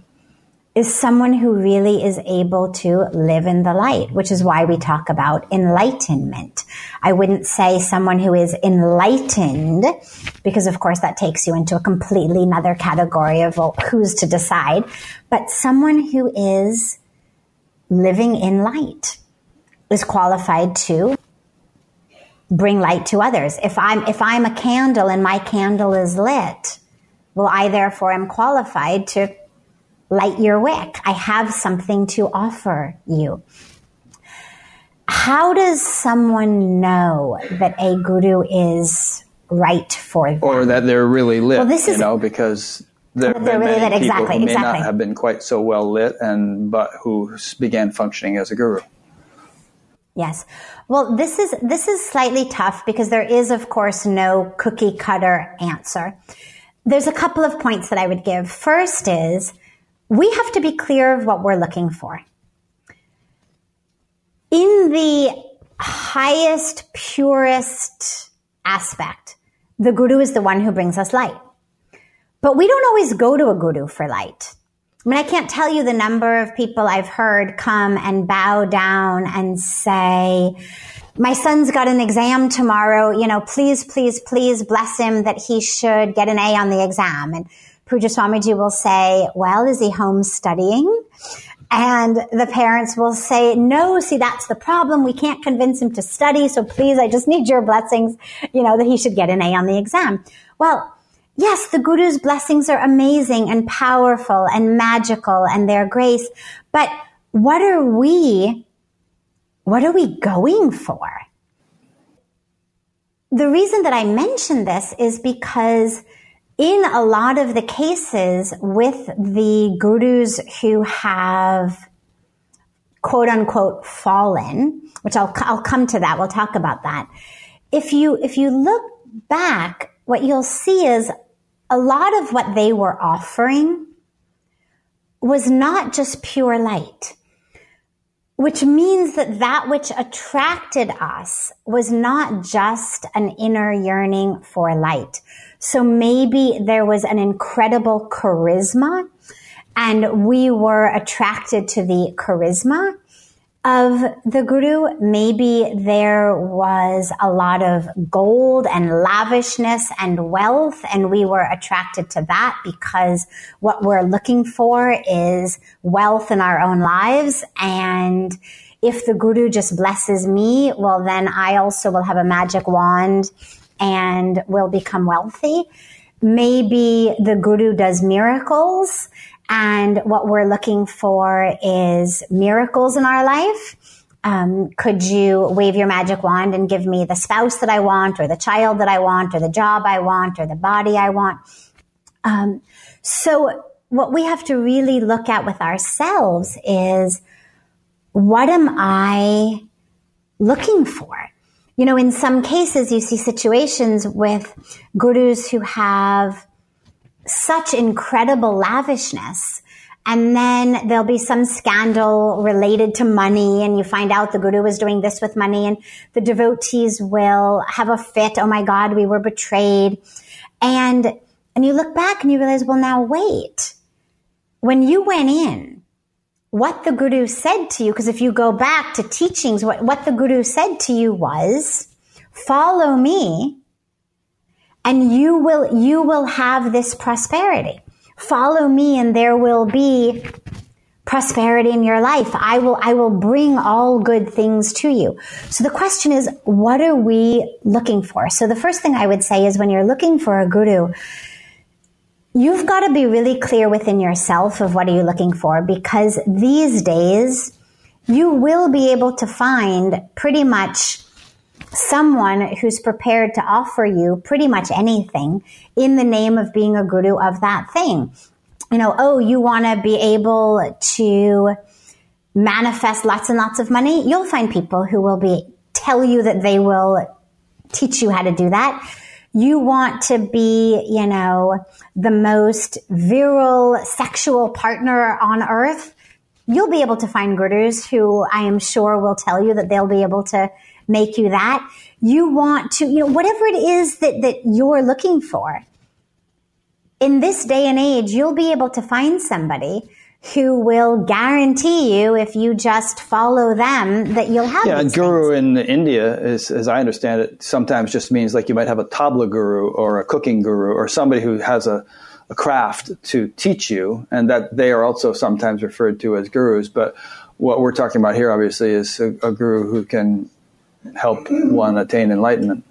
is someone who really is able to live in the light, which is why we talk about enlightenment. I wouldn't say someone who is enlightened, because of course that takes you into a completely another category of who's to decide, but someone who is living in light is qualified to bring light to others. If I'm, if I'm a candle and my candle is lit, well, I therefore am qualified to light your wick. I have something to offer you. How does someone know that a guru is right for them? Or that they're really lit, well, this is, you know, because there have been really many lit. Exactly, who may exactly. not have been quite so well lit and but who began functioning as a guru. Yes. Well, this is this is slightly tough because there is of course no cookie cutter answer. There's a couple of points that I would give. First is we have to be clear of what we're looking for. in the highest, purest aspect, the guru is the one who brings us light. But we don't always go to a guru for light. I mean, I can't tell you the number of people I've heard come and bow down and say, my son's got an exam tomorrow. You know, please, please, please bless him that he should get an A on the exam. And Pujya Swamiji will say, well, is he home studying? And the parents will say, no, see, that's the problem. We can't convince him to study. So please, I just need your blessings, you know, that he should get an A on the exam. Well, yes, the Guru's blessings are amazing and powerful and magical and their grace. But what are we, what are we going for? The reason that I mention this is because in a lot of the cases with the gurus who have quote unquote fallen, which I'll, I'll come to that. We'll talk about that. If you, if you look back, what you'll see is a lot of what they were offering was not just pure light which means that that which attracted us was not just an inner yearning for light. So maybe there was an incredible charisma and we were attracted to the charisma of the guru. Maybe there was a lot of gold and lavishness and wealth and we were attracted to that because what we're looking for is wealth in our own lives and if the guru just blesses me, well, then I also will have a magic wand and will become wealthy. Maybe the guru does miracles and what we're looking for is miracles in our life. Um, could you wave your magic wand and give me the spouse that I want or the child that I want or the job I want or the body I want? Um, so what we have to really look at with ourselves is what am I looking for? You know, in some cases, you see situations with gurus who have such incredible lavishness. And then there'll be some scandal related to money and you find out the guru was doing this with money and the devotees will have a fit. Oh my God, we were betrayed. And, and you look back and you realize, well, now wait. When you went in, what the guru said to you, because if you go back to teachings, what, what the guru said to you was, follow me and you will, you will have this prosperity. Follow me and there will be prosperity in your life. I will, I will bring all good things to you. So the question is, what are we looking for? So the first thing I would say is when you're looking for a guru, you've got to be really clear within yourself of what are you looking for because these days you will be able to find pretty much someone who's prepared to offer you pretty much anything in the name of being a guru of that thing. You know, oh, you want to be able to manifest lots and lots of money? You'll find people who will be tell you that they will teach you how to do that you want to be, you know, the most virile sexual partner on earth, you'll be able to find gurus who I am sure will tell you that they'll be able to make you that. You want to, you know, whatever it is that, that you're looking for. In this day and age, you'll be able to find somebody who will guarantee you if you just follow them that you'll have. Yeah, guru in India, is, as I understand it, sometimes just means like you might have a tabla guru or a cooking guru or somebody who has a, a craft to teach you, and that they are also sometimes referred to as gurus. But what we're talking about here, obviously, is a, a guru who can help one attain enlightenment.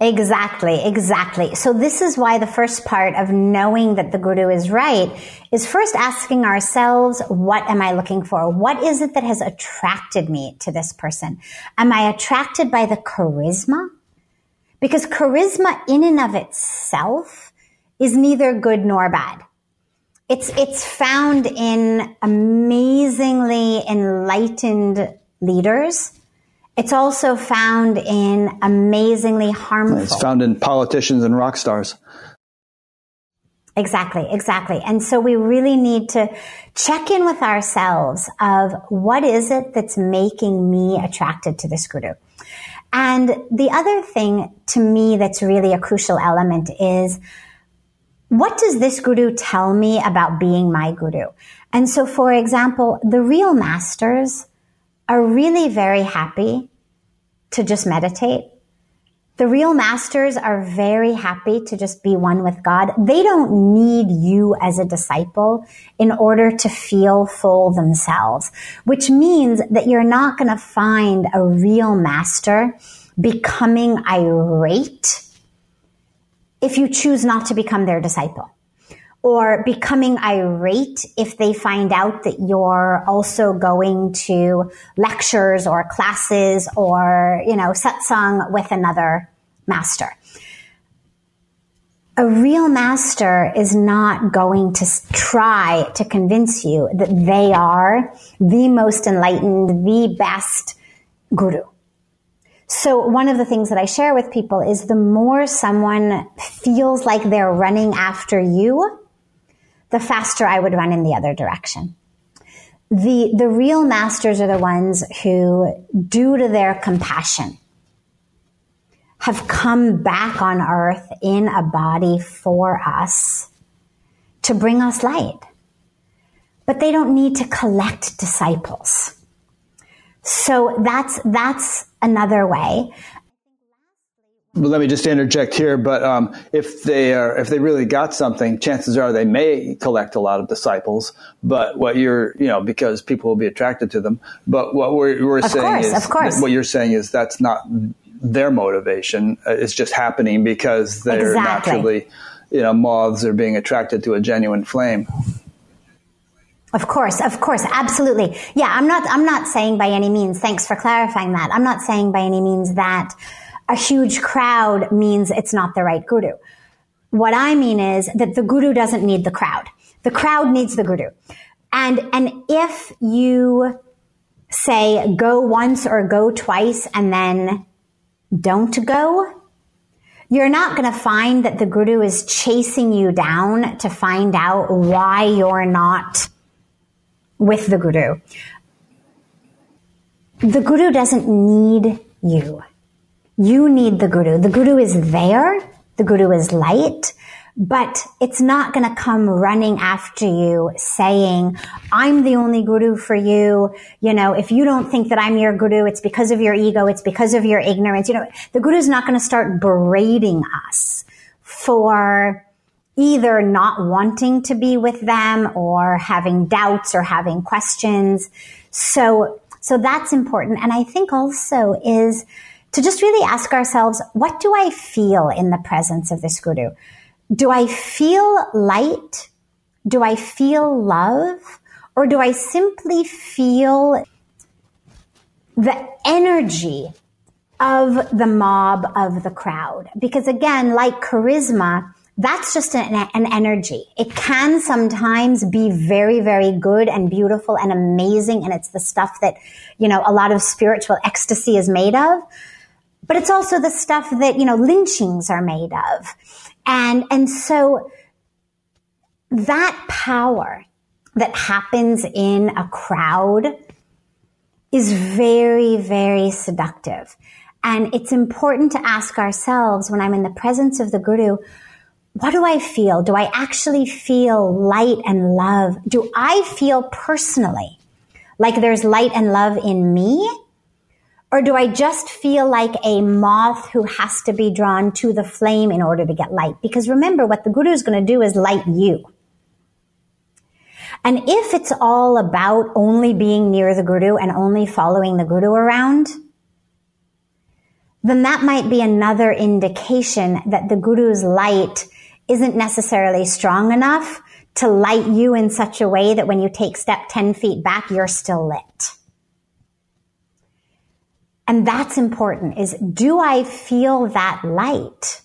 Exactly, exactly. So this is why the first part of knowing that the guru is right is first asking ourselves, what am I looking for? What is it that has attracted me to this person? Am I attracted by the charisma? Because charisma in and of itself is neither good nor bad. It's, it's found in amazingly enlightened leaders it's also found in amazingly harmful. It's found in politicians and rock stars. Exactly, exactly. And so we really need to check in with ourselves of what is it that's making me attracted to this guru? And the other thing to me that's really a crucial element is what does this guru tell me about being my guru? And so, for example, the real masters are really very happy to just meditate the real masters are very happy to just be one with God. They don't need you as a disciple in order to feel full themselves, which means that you're not going to find a real master becoming irate if you choose not to become their disciple or becoming irate if they find out that you're also going to lectures or classes or, you know, satsang with another master. A real master is not going to try to convince you that they are the most enlightened, the best guru. So one of the things that I share with people is the more someone feels like they're running after you, the faster I would run in the other direction. The, the real masters are the ones who, due to their compassion, have come back on earth in a body for us to bring us light. But they don't need to collect disciples. So that's, that's another way let me just interject here. But um, if they are, if they really got something, chances are they may collect a lot of disciples. But what you're, you know, because people will be attracted to them. But what we're, we're saying course, is, of course. what you're saying is that's not their motivation. Uh, it's just happening because they're exactly. naturally, you know, moths are being attracted to a genuine flame. Of course, of course, absolutely. Yeah, I'm not. I'm not saying by any means. Thanks for clarifying that. I'm not saying by any means that a huge crowd means it's not the right guru. What I mean is that the guru doesn't need the crowd. The crowd needs the guru. And, and if you say go once or go twice and then don't go, you're not going to find that the guru is chasing you down to find out why you're not with the guru. The guru doesn't need you. You need the guru. The guru is there. The guru is light, but it's not going to come running after you saying, I'm the only guru for you. You know, if you don't think that I'm your guru, it's because of your ego. It's because of your ignorance. You know, the guru is not going to start berating us for either not wanting to be with them or having doubts or having questions. So, so that's important. And I think also is, to just really ask ourselves, what do I feel in the presence of this guru? Do I feel light? Do I feel love? Or do I simply feel the energy of the mob of the crowd? Because again, like charisma, that's just an, an, energy. It can sometimes be very, very good and beautiful and amazing. And it's the stuff that, you know, a lot of spiritual ecstasy is made of but it's also the stuff that, you know, lynchings are made of. And, and so that power that happens in a crowd is very, very seductive. And it's important to ask ourselves when I'm in the presence of the guru, what do I feel? Do I actually feel light and love? Do I feel personally like there's light and love in me? Or do I just feel like a moth who has to be drawn to the flame in order to get light? Because remember, what the guru is going to do is light you. And if it's all about only being near the guru and only following the guru around, then that might be another indication that the guru's light isn't necessarily strong enough to light you in such a way that when you take step 10 feet back, you're still lit. And that's important is do I feel that light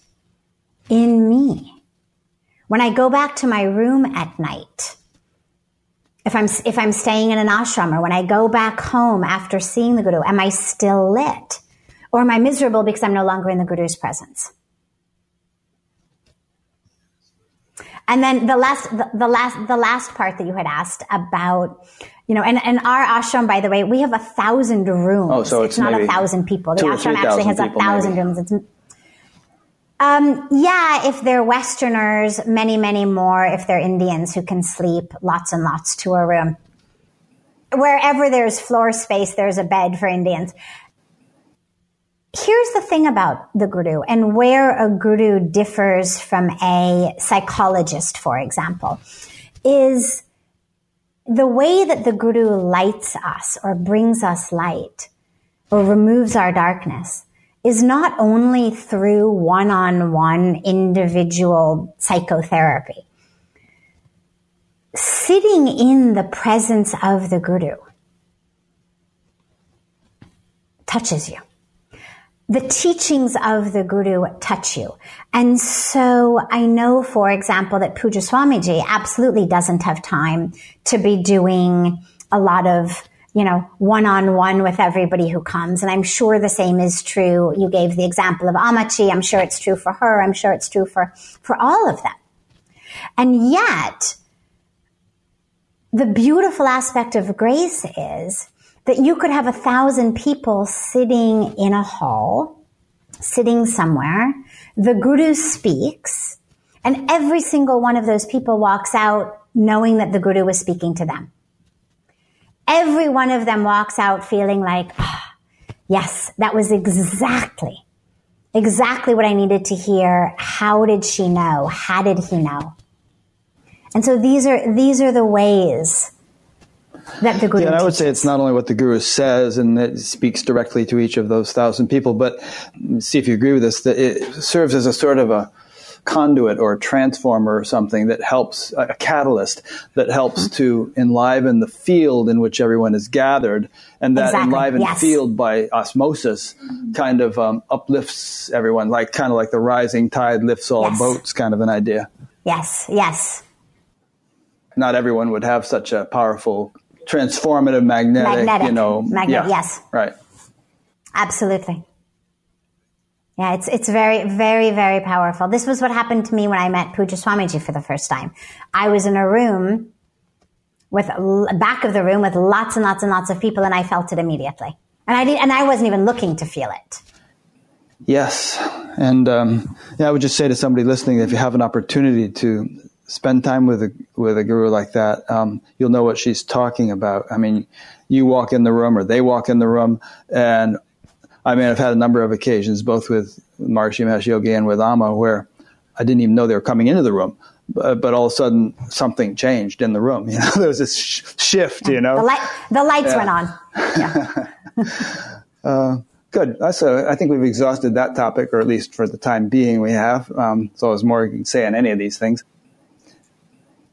in me? When I go back to my room at night, if I'm, if I'm staying in an ashram or when I go back home after seeing the guru, am I still lit? Or am I miserable because I'm no longer in the guru's presence? And then the last, the, the, last, the last part that you had asked about, you know, and, and our ashram, by the way, we have a thousand rooms. Oh, so it's, it's not a thousand people. The ashram actually has a thousand maybe. rooms. It's, um, yeah, if they're Westerners, many, many more. If they're Indians who can sleep lots and lots to a room. Wherever there's floor space, there's a bed for Indians. Here's the thing about the guru and where a guru differs from a psychologist, for example, is the way that the guru lights us or brings us light or removes our darkness is not only through one-on-one individual psychotherapy. Sitting in the presence of the guru touches you the teachings of the guru touch you. And so I know, for example, that Pujya Swamiji absolutely doesn't have time to be doing a lot of, you know, one on one with everybody who comes. And I'm sure the same is true. You gave the example of Ammachi. I'm sure it's true for her. I'm sure it's true for, for all of them. And yet, the beautiful aspect of grace is that you could have a thousand people sitting in a hall, sitting somewhere. The guru speaks, and every single one of those people walks out knowing that the guru was speaking to them. Every one of them walks out feeling like, oh, yes, that was exactly, exactly what I needed to hear. How did she know? How did he know? And so these are, these are the ways that the guru. Yeah, I would say it's not only what the guru says and it speaks directly to each of those thousand people, but see if you agree with this. That it serves as a sort of a conduit or a transformer or something that helps a catalyst that helps mm-hmm. to enliven the field in which everyone is gathered and that exactly. enlivened yes. field by osmosis mm-hmm. kind of um, uplifts everyone like kind of like the rising tide lifts all yes. boats kind of an idea yes yes not everyone would have such a powerful transformative magnetic, magnetic you know. Magnet, yeah, yes. Right. Absolutely. Yeah, it's it's very very very powerful. This was what happened to me when I met Pujya Swamiji for the first time. I was in a room with back of the room with lots and lots and lots of people, and I felt it immediately. And I didn't and I wasn't even looking to feel it. Yes, and um, yeah, I would just say to somebody listening, if you have an opportunity to spend time with a with a guru like that, um, you'll know what she's talking about. I mean, you walk in the room or they walk in the room, and I mean, I've had a number of occasions, both with Maharishi Mahesh Yogi and with Amma, where I didn't even know they were coming into the room, but, but all of a sudden something changed in the room. You know, there was this sh- shift. You know, the, light, the lights yeah. went on. Yeah. uh, Good. So I think we've exhausted that topic, or at least for the time being, we have. Um, so as more you can say on any of these things.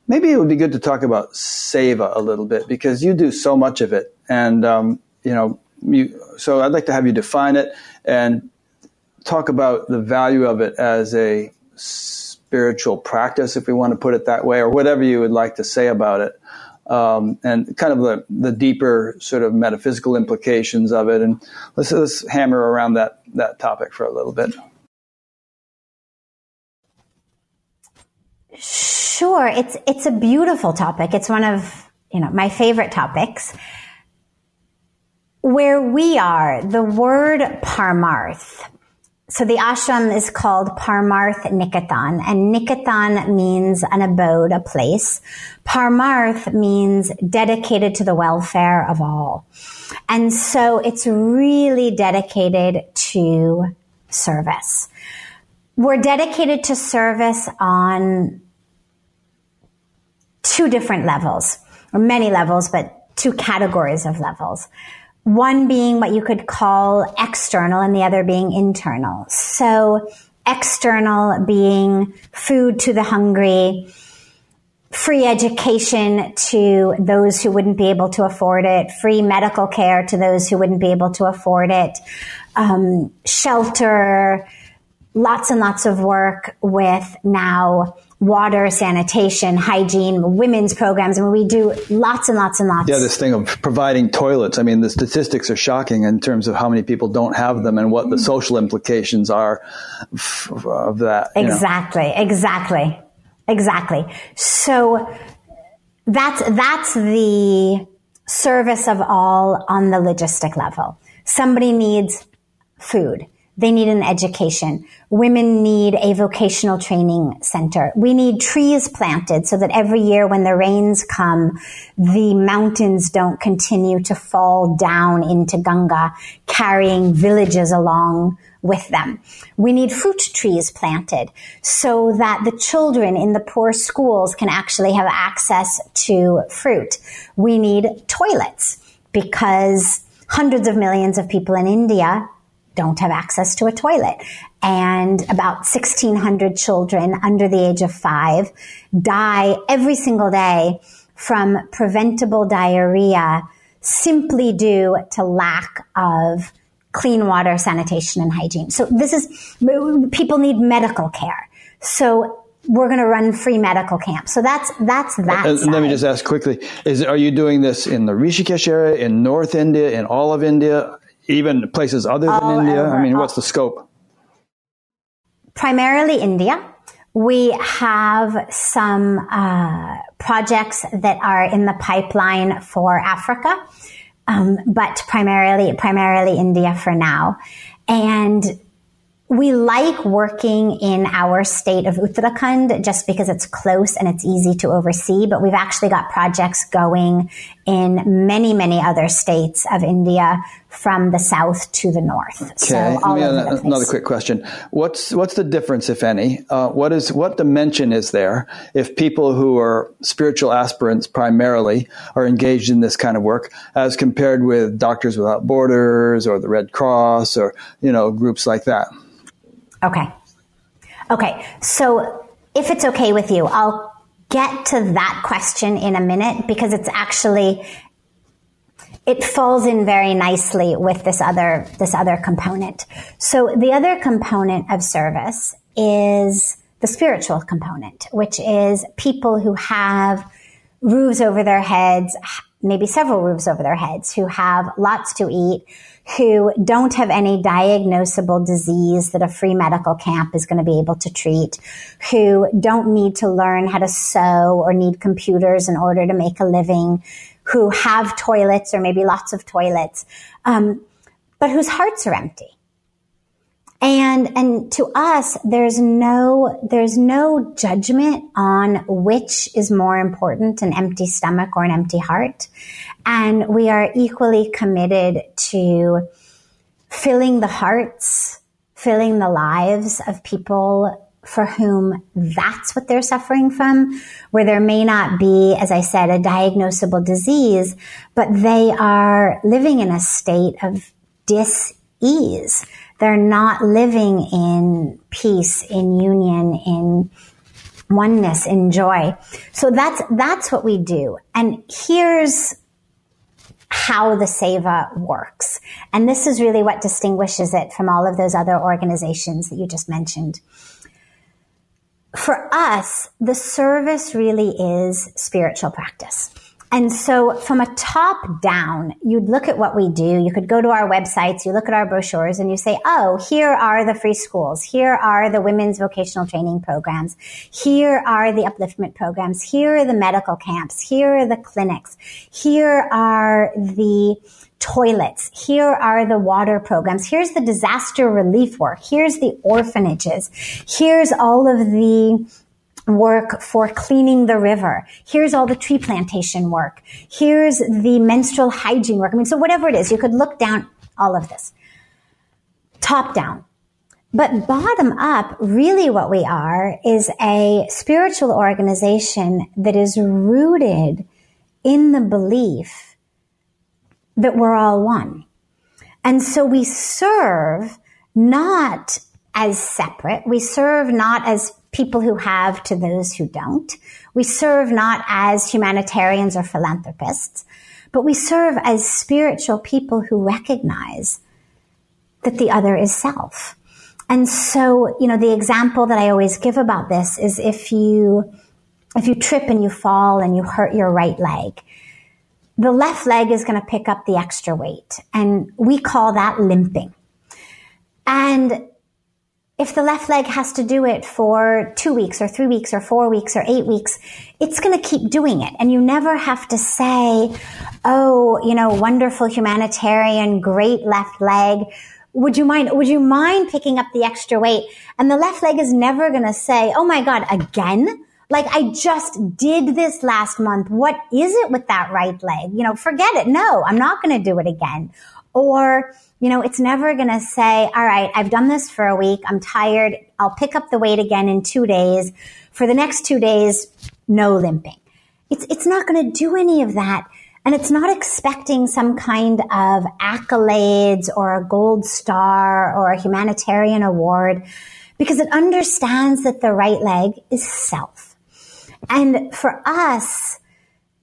Maybe it would be good to talk about seva a little bit because you do so much of it, and um, you know, you, so I'd like to have you define it and talk about the value of it as a spiritual practice, if we want to put it that way, or whatever you would like to say about it, um, and kind of the, the deeper sort of metaphysical implications of it. And let's, let's hammer around that that topic for a little bit. Sure, it's it's a beautiful topic. It's one of you know my favorite topics. Where we are, the word parmarth. So the ashram is called Parmarth Niketan, and Niketan means an abode, a place. Parmarth means dedicated to the welfare of all. And so it's really dedicated to service. We're dedicated to service on two different levels, or many levels, but two categories of levels. One being what you could call external and the other being internal. So external being food to the hungry, free education to those who wouldn't be able to afford it, free medical care to those who wouldn't be able to afford it, um, shelter, lots and lots of work with now water, sanitation, hygiene, women's programs. I mean, we do lots and lots and lots. Yeah, this thing of providing toilets. I mean, the statistics are shocking in terms of how many people don't have them and what the social implications are of that. Exactly, know. exactly. Exactly. So that's, that's the service of all on the logistic level. Somebody needs food. They need an education. Women need a vocational training center. We need trees planted so that every year when the rains come, the mountains don't continue to fall down into Ganga, carrying villages along with them. We need fruit trees planted so that the children in the poor schools can actually have access to fruit. We need toilets because hundreds of millions of people in India don't have access to a toilet. And about 1600 children under the age of five die every single day from preventable diarrhea simply due to lack of clean water, sanitation, and hygiene. So this is, people need medical care. So we're going to run free medical camps. So that's that's that. Uh, let me just ask quickly: Is are you doing this in the Rishikesh area, in North India, in all of India? Even places other than All India? Over, I mean, what's the scope? Primarily India. We have some uh, projects that are in the pipeline for Africa, um, but primarily primarily India for now. And we like working in our state of Uttarakhand just because it's close and it's easy to oversee, but we've actually got projects going in many, many other states of India from the south to the north. Okay. So another quick question. What's, what's the difference, if any? Uh, what is, what dimension is there if people who are spiritual aspirants primarily are engaged in this kind of work as compared with Doctors Without Borders or the Red Cross or, you know, groups like that? Okay. Okay. So if it's okay with you, I'll get to that question in a minute because it's actually it falls in very nicely with this other this other component. So the other component of service is the spiritual component, which is people who have roofs over their heads, maybe several roofs over their heads, who have lots to eat, who don't have any diagnosable disease that a free medical camp is going to be able to treat, who don't need to learn how to sew or need computers in order to make a living, who have toilets or maybe lots of toilets, um, but whose hearts are empty. And, and to us, there's no, there's no judgment on which is more important, an empty stomach or an empty heart. And we are equally committed to filling the hearts, filling the lives of people for whom that's what they're suffering from, where there may not be, as I said, a diagnosable disease, but they are living in a state of dis-ease they're not living in peace, in union, in oneness, in joy. So that's, that's what we do. And here's how the Seva works. And this is really what distinguishes it from all of those other organizations that you just mentioned. For us, the service really is spiritual practice. And so from a top down, you'd look at what we do. You could go to our websites, you look at our brochures and you say, oh, here are the free schools. Here are the women's vocational training programs. Here are the upliftment programs. Here are the medical camps. Here are the clinics. Here are the toilets. Here are the water programs. Here's the disaster relief work. Here's the orphanages. Here's all of the work for cleaning the river. Here's all the tree plantation work. Here's the menstrual hygiene work. I mean, so whatever it is, you could look down all of this. Top down. But bottom up, really what we are is a spiritual organization that is rooted in the belief that we're all one. And so we serve not as separate. We serve not as people who have to those who don't. We serve not as humanitarians or philanthropists, but we serve as spiritual people who recognize that the other is self. And so, you know, the example that I always give about this is if you, if you trip and you fall and you hurt your right leg, the left leg is going to pick up the extra weight. And we call that limping. And if the left leg has to do it for two weeks or three weeks or four weeks or eight weeks, it's going to keep doing it. And you never have to say, Oh, you know, wonderful humanitarian, great left leg. Would you mind, would you mind picking up the extra weight? And the left leg is never going to say, Oh my God, again? Like I just did this last month. What is it with that right leg? You know, forget it. No, I'm not going to do it again. Or, you know, it's never going to say, all right, I've done this for a week. I'm tired. I'll pick up the weight again in two days. For the next two days, no limping. It's, it's not going to do any of that. And it's not expecting some kind of accolades or a gold star or a humanitarian award because it understands that the right leg is self. And for us,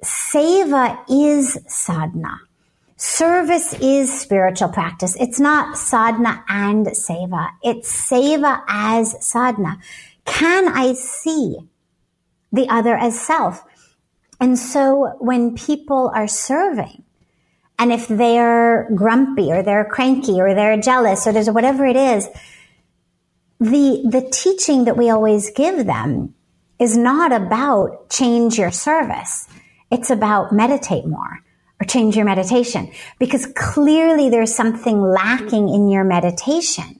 seva is sadhana. Service is spiritual practice. It's not sadhana and seva. It's seva as sadhana. Can I see the other as self? And so when people are serving, and if they're grumpy or they're cranky or they're jealous or there's whatever it is, the, the teaching that we always give them is not about change your service. It's about meditate more or change your meditation because clearly there's something lacking in your meditation.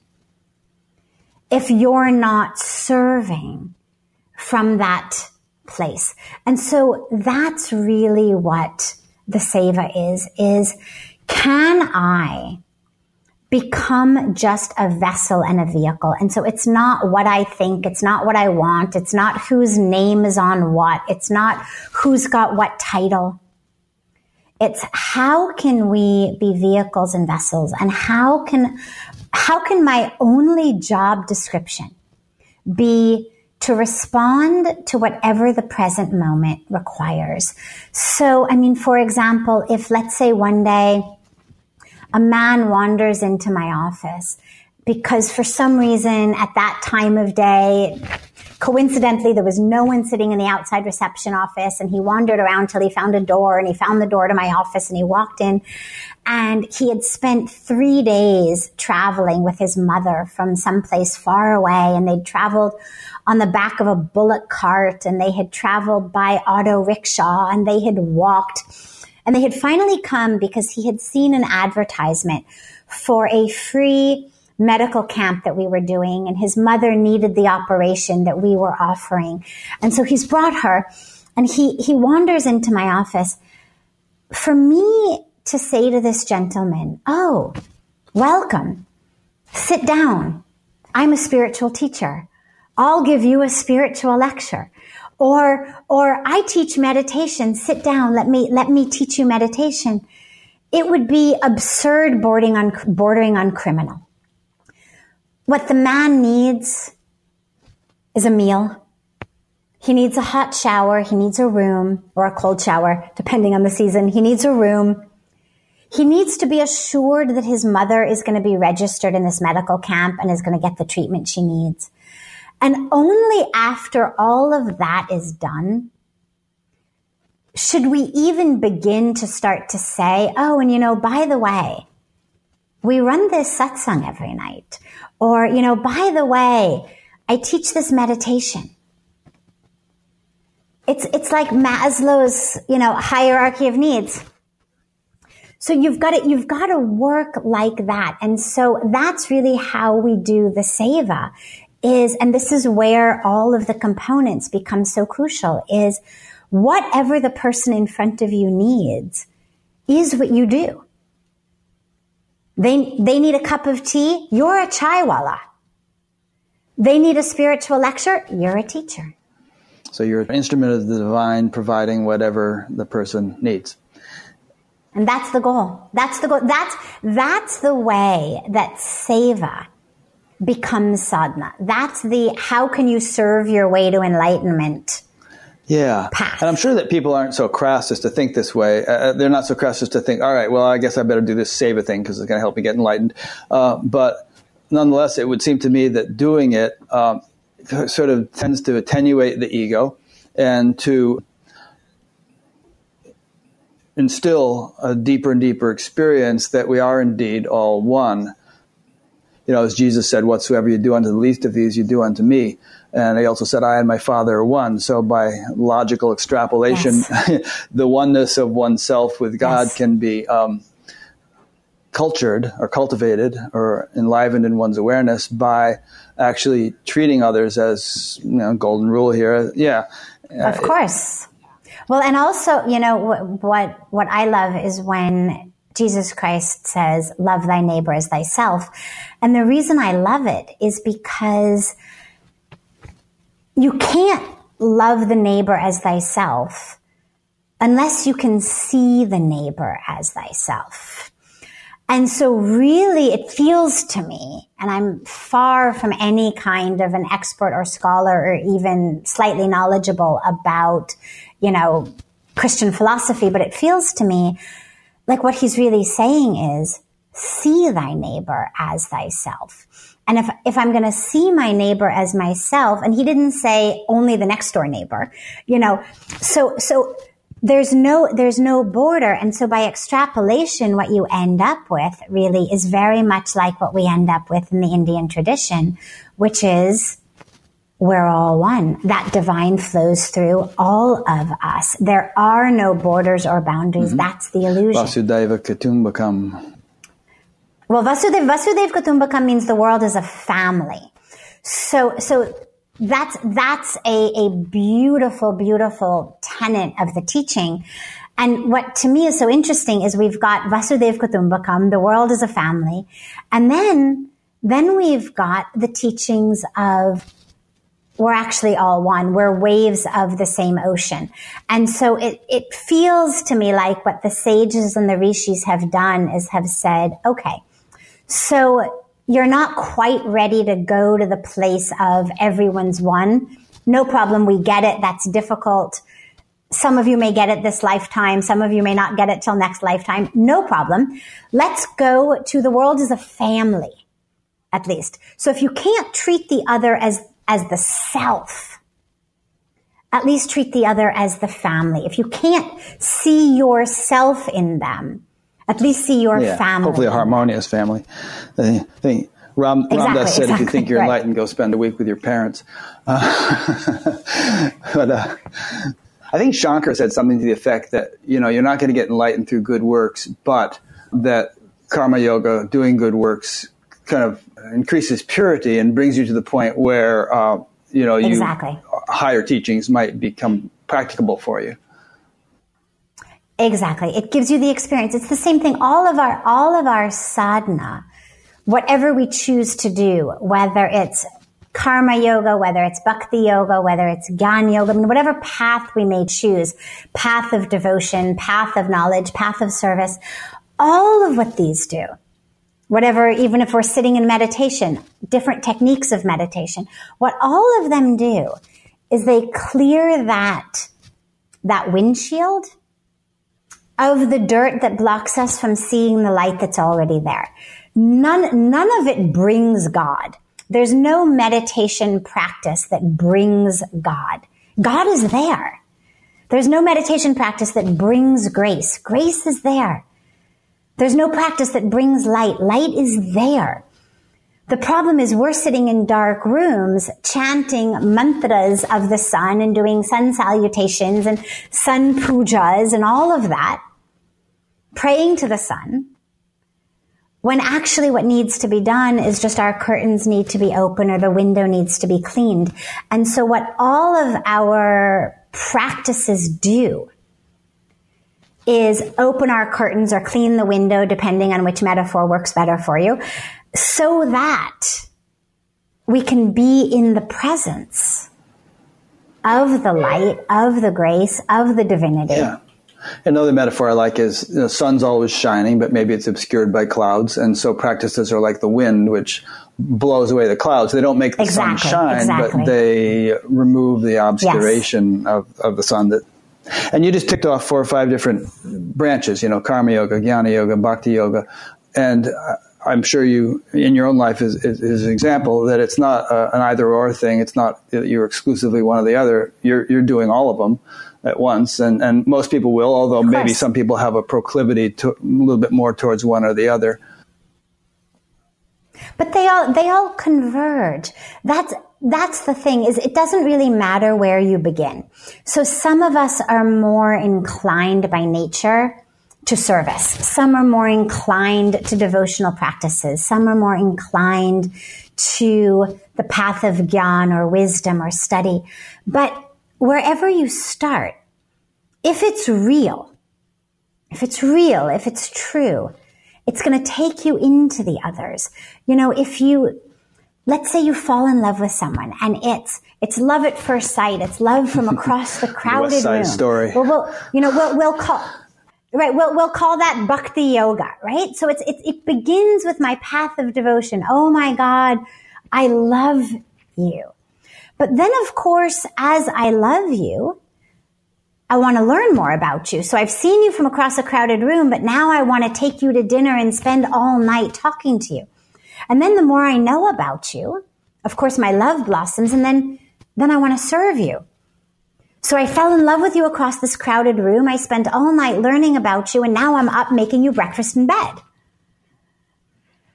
If you're not serving from that place. And so that's really what the seva is, is can I become just a vessel and a vehicle? And so it's not what I think. It's not what I want. It's not whose name is on what. It's not who's got what title. It's how can we be vehicles and vessels and how can, how can my only job description be to respond to whatever the present moment requires. So, I mean, for example, if let's say one day a man wanders into my office because for some reason at that time of day, coincidentally, there was no one sitting in the outside reception office and he wandered around till he found a door and he found the door to my office and he walked in. And he had spent three days traveling with his mother from someplace far away and they'd traveled on the back of a bullock cart and they had traveled by auto rickshaw and they had walked and they had finally come because he had seen an advertisement for a free medical camp that we were doing and his mother needed the operation that we were offering. And so he's brought her and he, he wanders into my office. For me to say to this gentleman, Oh, welcome. Sit down. I'm a spiritual teacher. I'll give you a spiritual lecture. Or, or I teach meditation. Sit down. Let me, let me teach you meditation. It would be absurd bordering on, bordering on criminal. What the man needs is a meal. He needs a hot shower. He needs a room or a cold shower, depending on the season. He needs a room. He needs to be assured that his mother is going to be registered in this medical camp and is going to get the treatment she needs. And only after all of that is done, should we even begin to start to say, oh, and you know, by the way, we run this satsang every night. Or, you know, by the way, I teach this meditation. It's, it's like Maslow's, you know, hierarchy of needs. So you've got to, you've got to work like that. And so that's really how we do the seva is, and this is where all of the components become so crucial is whatever the person in front of you needs is what you do. They, they need a cup of tea. You're a chaiwala. They need a spiritual lecture. You're a teacher. So you're an instrument of the divine providing whatever the person needs. And that's the goal. That's the goal. That's, that's the way that seva becomes sadhana. That's the how can you serve your way to enlightenment yeah. Path. And I'm sure that people aren't so crass as to think this way. Uh, uh they're not so crass as to think, all right, well, I guess I better do this seva thing because it's going to help me get enlightened. Uh, but nonetheless, it would seem to me that doing it um, sort of tends to attenuate the ego and to instill a deeper and deeper experience that we are indeed all one. You know, as Jesus said, whatsoever you do unto the least of these, you do unto me. And he also said, I and my Father are one. So by logical extrapolation, yes. the oneness of oneself with God yes. can be um, cultured or cultivated or enlivened in one's awareness by actually treating others as, you know, golden rule here. Yeah. Of course. Well, and also, you know, what, what I love is when Jesus Christ says, love thy neighbor as thyself. And the reason I love it is because you can't love the neighbor as thyself unless you can see the neighbor as thyself. And so really it feels to me, and I'm far from any kind of an expert or scholar or even slightly knowledgeable about, you know, Christian philosophy, but it feels to me like what he's really saying is see thy neighbor as thyself. And if, if I'm going to see my neighbor as myself, and he didn't say only the next door neighbor, you know, so, so there's no, there's no border. And so by extrapolation, what you end up with really is very much like what we end up with in the Indian tradition, which is we're all one. That divine flows through all of us. There are no borders or boundaries. Mm-hmm. That's the illusion. Vasudeva Kutumbakam. Well, Vasudev, Vasudev Kutumbakam means the world is a family. So, so that's, that's a, a beautiful, beautiful tenet of the teaching. And what to me is so interesting is we've got Vasudev Kutumbakam, the world is a family. And then, then we've got the teachings of we're actually all one. We're waves of the same ocean. And so it, it feels to me like what the sages and the rishis have done is have said, okay, so you're not quite ready to go to the place of everyone's one. No problem. We get it. That's difficult. Some of you may get it this lifetime. Some of you may not get it till next lifetime. No problem. Let's go to the world as a family, at least. So if you can't treat the other as, as the self, at least treat the other as the family. If you can't see yourself in them, at least see your yeah, family. Hopefully, a harmonious family. Ram, exactly, Ram said, exactly, if you think you're right. enlightened, go spend a week with your parents. Uh, but uh, I think Shankar said something to the effect that, you know, you're not going to get enlightened through good works, but that karma yoga, doing good works, kind of increases purity and brings you to the point where, uh, you know, you, exactly. higher teachings might become practicable for you. Exactly. It gives you the experience. It's the same thing. All of our, all of our sadhana, whatever we choose to do, whether it's karma yoga, whether it's bhakti yoga, whether it's gyan yoga, I mean, whatever path we may choose, path of devotion, path of knowledge, path of service, all of what these do, whatever, even if we're sitting in meditation, different techniques of meditation, what all of them do is they clear that, that windshield of the dirt that blocks us from seeing the light that's already there. None, none of it brings God. There's no meditation practice that brings God. God is there. There's no meditation practice that brings grace. Grace is there. There's no practice that brings light. Light is there. The problem is we're sitting in dark rooms chanting mantras of the sun and doing sun salutations and sun pujas and all of that, praying to the sun, when actually what needs to be done is just our curtains need to be open or the window needs to be cleaned. And so what all of our practices do is open our curtains or clean the window, depending on which metaphor works better for you, so that we can be in the presence of the light, of the grace, of the divinity. Yeah. Another metaphor I like is the sun's always shining, but maybe it's obscured by clouds. And so practices are like the wind, which blows away the clouds. They don't make the exactly, sun shine, exactly. but they remove the obscuration yes. of, of the sun that and you just ticked off four or five different branches, you know, karma yoga, jnana yoga, bhakti yoga. And I'm sure you, in your own life, is, is, is an example that it's not uh, an either or thing. It's not you're exclusively one or the other. You're, you're doing all of them at once, and, and most people will, although maybe some people have a proclivity to a little bit more towards one or the other. But they all, they all converge. That's, that's the thing is it doesn't really matter where you begin. So some of us are more inclined by nature to service. Some are more inclined to devotional practices. Some are more inclined to the path of gyan or wisdom or study. But wherever you start, if it's real, if it's real, if it's true, it's going to take you into the others. You know, if you, let's say you fall in love with someone and it's, it's love at first sight. It's love from across the crowded West Side room. Story. Well, we'll, you know, we'll, we'll call, right. We'll, we'll call that bhakti yoga, right? So it's, it, it begins with my path of devotion. Oh my God. I love you. But then of course, as I love you, I want to learn more about you. So I've seen you from across a crowded room, but now I want to take you to dinner and spend all night talking to you. And then the more I know about you, of course, my love blossoms and then, then I want to serve you. So I fell in love with you across this crowded room. I spent all night learning about you and now I'm up making you breakfast in bed.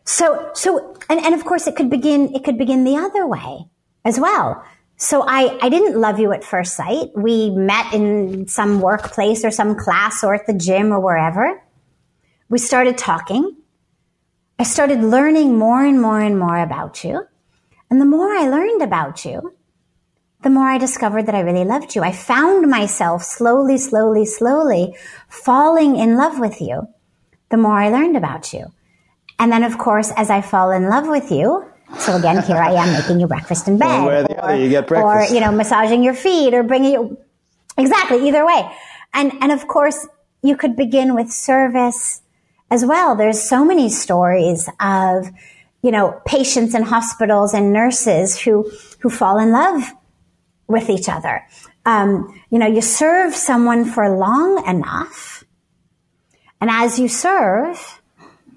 So, so, and, and of course it could begin, it could begin the other way as well. So I, I didn't love you at first sight. We met in some workplace or some class or at the gym or wherever. We started talking. I started learning more and more and more about you. And the more I learned about you, the more I discovered that I really loved you. I found myself slowly, slowly, slowly falling in love with you the more I learned about you. And then, of course, as I fall in love with you, so again, here I am making you breakfast in bed. One way or the other, you get breakfast. Or, you know, massaging your feet or bringing you, exactly, either way. And, and of course, you could begin with service as well. There's so many stories of, you know, patients in hospitals and nurses who, who fall in love with each other. Um, you know, you serve someone for long enough, and as you serve,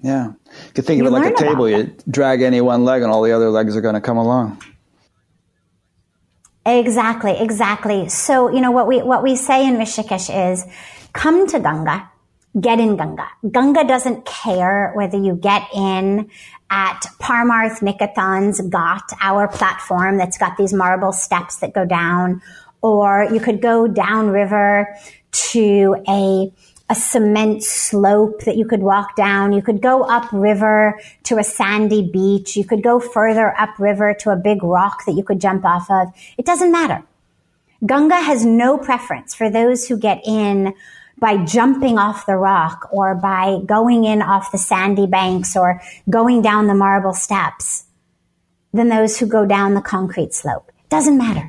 yeah. You could think of it like a table. You drag any one leg, and all the other legs are going to come along. Exactly, exactly. So, you know, what we, what we say in Rishikesh is come to Ganga, get in Ganga. Ganga doesn't care whether you get in at Parmarth Niketan's Ghat, our platform that's got these marble steps that go down, or you could go downriver to a a cement slope that you could walk down. You could go upriver to a sandy beach. You could go further upriver to a big rock that you could jump off of. It doesn't matter. Ganga has no preference for those who get in by jumping off the rock or by going in off the sandy banks or going down the marble steps than those who go down the concrete slope. Doesn't matter.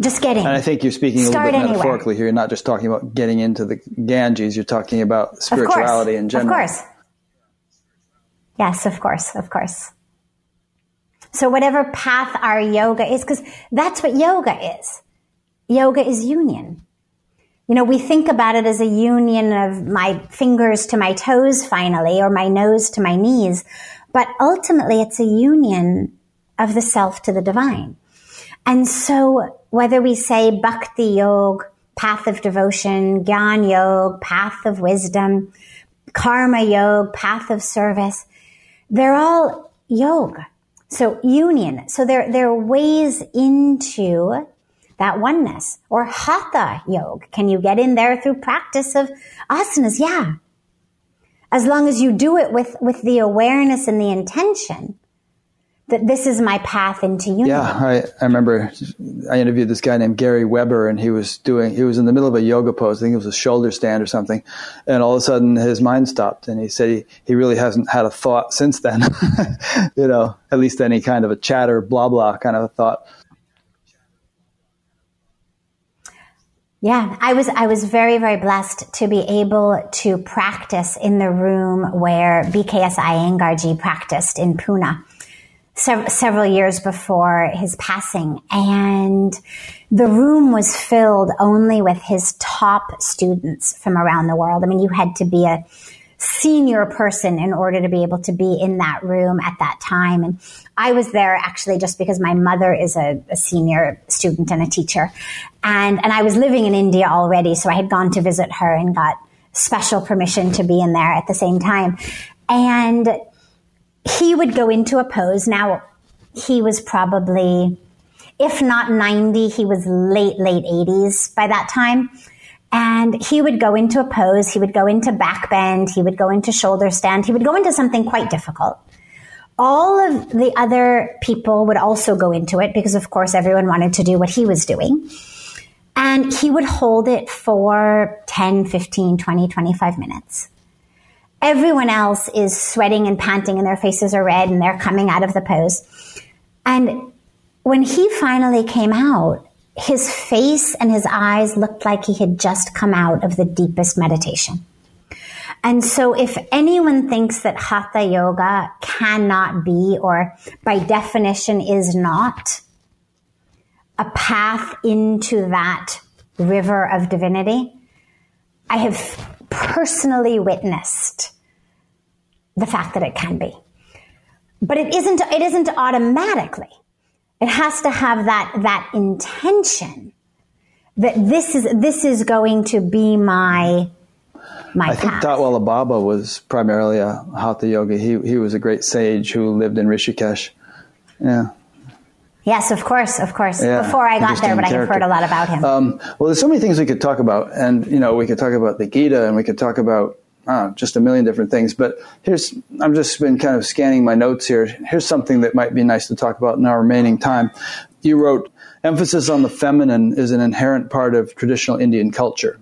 Just get in. And I think you're speaking a little Start bit anywhere. metaphorically here. You're not just talking about getting into the Ganges. You're talking about spirituality in general. Of course. Yes, of course, of course. So whatever path our yoga is, because that's what yoga is. Yoga is union. You know, we think about it as a union of my fingers to my toes finally, or my nose to my knees. But ultimately, it's a union of the self to the divine. And so whether we say bhakti yoga, path of devotion, gyan yoga, path of wisdom, karma yoga, path of service, they're all yoga. So union. So there are ways into that oneness or hatha yoga. Can you get in there through practice of asanas? Yeah. As long as you do it with, with the awareness and the intention that this is my path into unity. Yeah, I, I remember I interviewed this guy named Gary Weber, and he was doing he was in the middle of a yoga pose. I think it was a shoulder stand or something, and all of a sudden his mind stopped, and he said he, he really hasn't had a thought since then. you know, at least any kind of a chatter, blah blah kind of a thought. Yeah, I was I was very very blessed to be able to practice in the room where BKS Iyengarji practiced in Pune sev- several years before his passing, and the room was filled only with his top students from around the world. I mean, you had to be a senior person in order to be able to be in that room at that time. And I was there actually just because my mother is a, a, senior student and a teacher. And, and I was living in India already. So I had gone to visit her and got special permission to be in there at the same time. And he would go into a pose. Now, he was probably, if not 90, he was late, late 80s by that time. And he would go into a pose, he would go into back bend, he would go into shoulder stand, he would go into something quite difficult. All of the other people would also go into it because, of course, everyone wanted to do what he was doing. And he would hold it for 10, 15, 20, 25 minutes. Everyone else is sweating and panting and their faces are red and they're coming out of the pose. And when he finally came out, his face and his eyes looked like he had just come out of the deepest meditation. And so if anyone thinks that hatha yoga cannot be, or by definition is not, a path into that river of divinity, I have personally witnessed the fact that it can be. But it isn't, it isn't automatically. It has to have that, that intention that this is, this is going to be my, my I think Tatwala Baba was primarily a hatha yogi. He, he was a great sage who lived in Rishikesh. Yeah. Yes, of course, of course. Yeah, Before I got there, but character. I have heard a lot about him. Um, well, there's so many things we could talk about, and you know, we could talk about the Gita, and we could talk about uh, just a million different things. But here's, I've just been kind of scanning my notes here. Here's something that might be nice to talk about in our remaining time. You wrote, emphasis on the feminine is an inherent part of traditional Indian culture.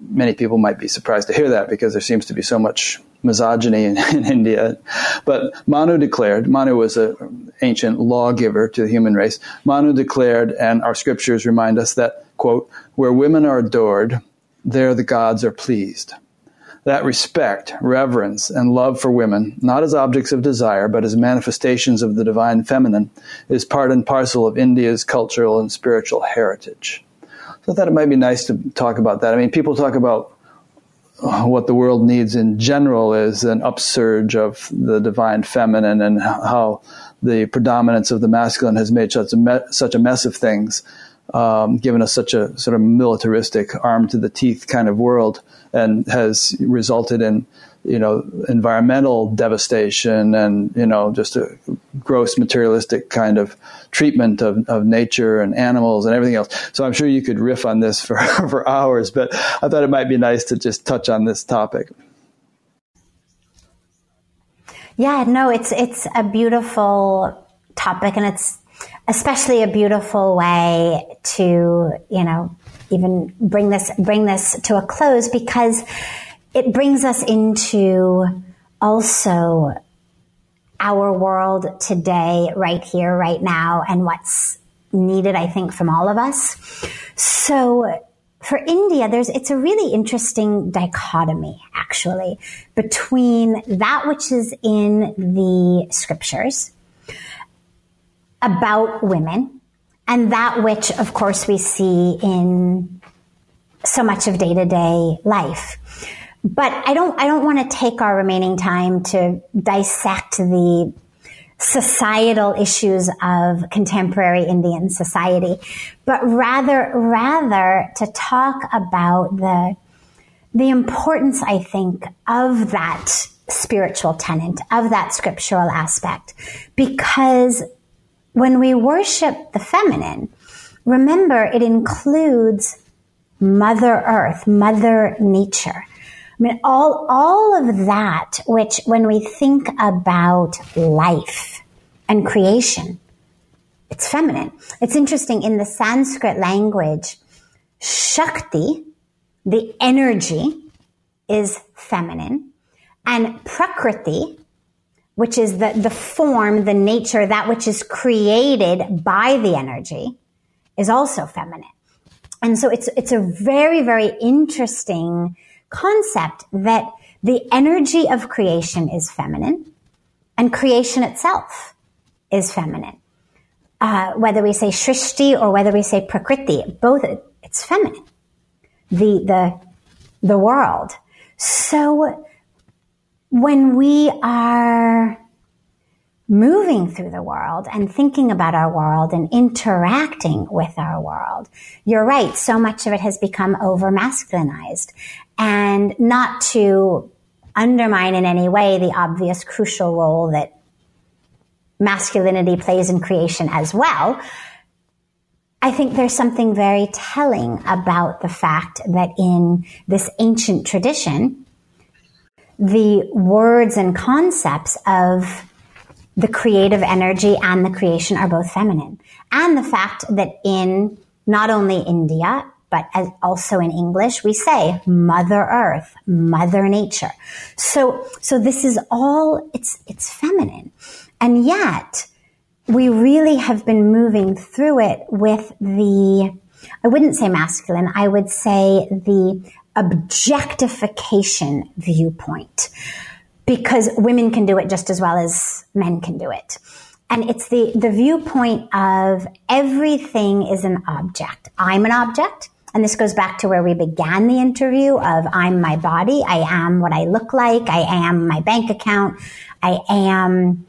Many people might be surprised to hear that because there seems to be so much misogyny in, in India. But Manu declared, Manu was an ancient lawgiver to the human race. Manu declared, and our scriptures remind us that, quote, where women are adored, there the gods are pleased. That respect, reverence, and love for women, not as objects of desire, but as manifestations of the divine feminine, is part and parcel of India's cultural and spiritual heritage. So I thought it might be nice to talk about that. I mean, people talk about what the world needs in general is an upsurge of the divine feminine and how the predominance of the masculine has made such a, me- such a mess of things, um, given us such a sort of militaristic, arm to the teeth kind of world, and has resulted in you know, environmental devastation and, you know, just a gross materialistic kind of treatment of, of nature and animals and everything else. So I'm sure you could riff on this for, for hours, but I thought it might be nice to just touch on this topic. Yeah, no, it's, it's a beautiful topic and it's especially a beautiful way to, you know, even bring this, bring this to a close because it brings us into also our world today, right here, right now, and what's needed, I think, from all of us. So for India, there's, it's a really interesting dichotomy, actually, between that which is in the scriptures about women and that which, of course, we see in so much of day to day life. But I don't, I don't want to take our remaining time to dissect the societal issues of contemporary Indian society, but rather, rather to talk about the, the importance, I think, of that spiritual tenant, of that scriptural aspect. Because when we worship the feminine, remember it includes Mother Earth, Mother Nature. I mean, all, all of that, which when we think about life and creation, it's feminine. It's interesting in the Sanskrit language, Shakti, the energy, is feminine, and Prakriti, which is the, the form, the nature, that which is created by the energy, is also feminine. And so it's, it's a very, very interesting concept that the energy of creation is feminine and creation itself is feminine. Uh, whether we say Shrishti or whether we say Prakriti, both, it's feminine. The, the, the world. So when we are moving through the world and thinking about our world and interacting with our world. You're right. So much of it has become over masculinized and not to undermine in any way the obvious crucial role that masculinity plays in creation as well. I think there's something very telling about the fact that in this ancient tradition, the words and concepts of the creative energy and the creation are both feminine. And the fact that in not only India, but also in English, we say Mother Earth, Mother Nature. So, so this is all, it's, it's feminine. And yet, we really have been moving through it with the, I wouldn't say masculine, I would say the objectification viewpoint. Because women can do it just as well as men can do it. And it's the, the viewpoint of everything is an object. I'm an object. And this goes back to where we began the interview of I'm my body. I am what I look like. I am my bank account. I am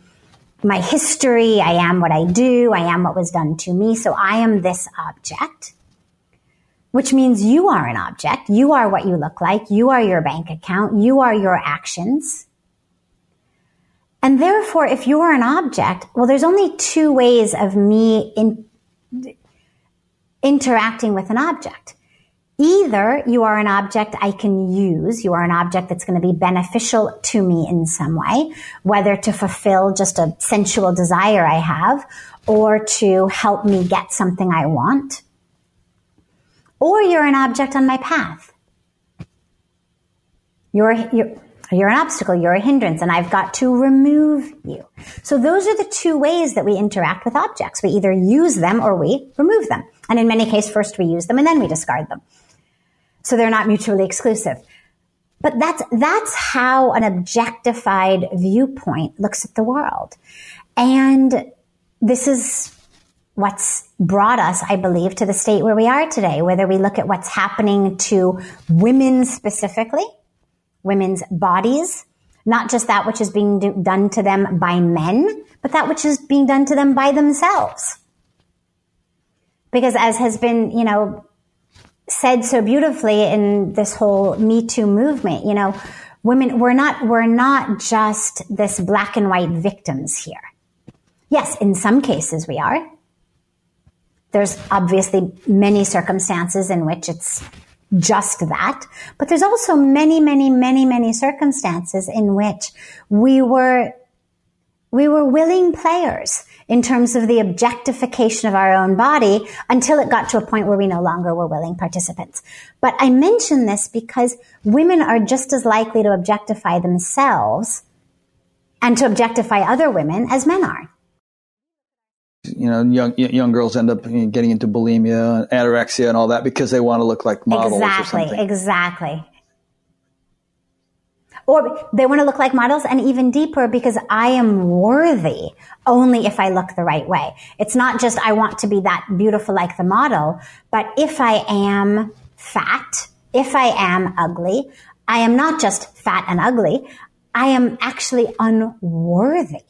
my history. I am what I do. I am what was done to me. So I am this object, which means you are an object. You are what you look like. You are your bank account. You are your actions. And therefore, if you are an object, well, there's only two ways of me in, interacting with an object. Either you are an object I can use, you are an object that's going to be beneficial to me in some way, whether to fulfill just a sensual desire I have or to help me get something I want. Or you're an object on my path. You're, you're, you're an obstacle, you're a hindrance, and I've got to remove you. So those are the two ways that we interact with objects. We either use them or we remove them. And in many cases, first we use them and then we discard them. So they're not mutually exclusive. But that's, that's how an objectified viewpoint looks at the world. And this is what's brought us, I believe, to the state where we are today, whether we look at what's happening to women specifically, women's bodies, not just that which is being do- done to them by men, but that which is being done to them by themselves. Because as has been, you know, said so beautifully in this whole Me Too movement, you know, women, we're not, we're not just this black and white victims here. Yes, in some cases we are. There's obviously many circumstances in which it's just that. But there's also many, many, many, many circumstances in which we were, we were willing players in terms of the objectification of our own body until it got to a point where we no longer were willing participants. But I mention this because women are just as likely to objectify themselves and to objectify other women as men are you know, young young girls end up getting into bulimia, and anorexia, and all that because they want to look like models. Exactly, exactly. Or they want to look like models, and even deeper because I am worthy only if I look the right way. It's not just I want to be that beautiful like the model, but if I am fat, if I am ugly, I am not just fat and ugly. I am actually unworthy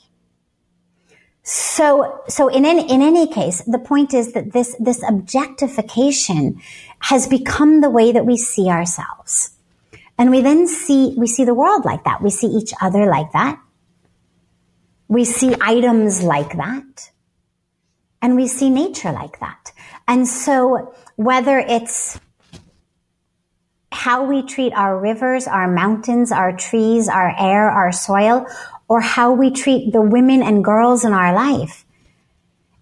so, so in any, in any case, the point is that this, this objectification has become the way that we see ourselves. And we then see, we see the world like that. We see each other like that. We see items like that. And we see nature like that. And so whether it's how we treat our rivers, our mountains, our trees, our air, our soil, or how we treat the women and girls in our life.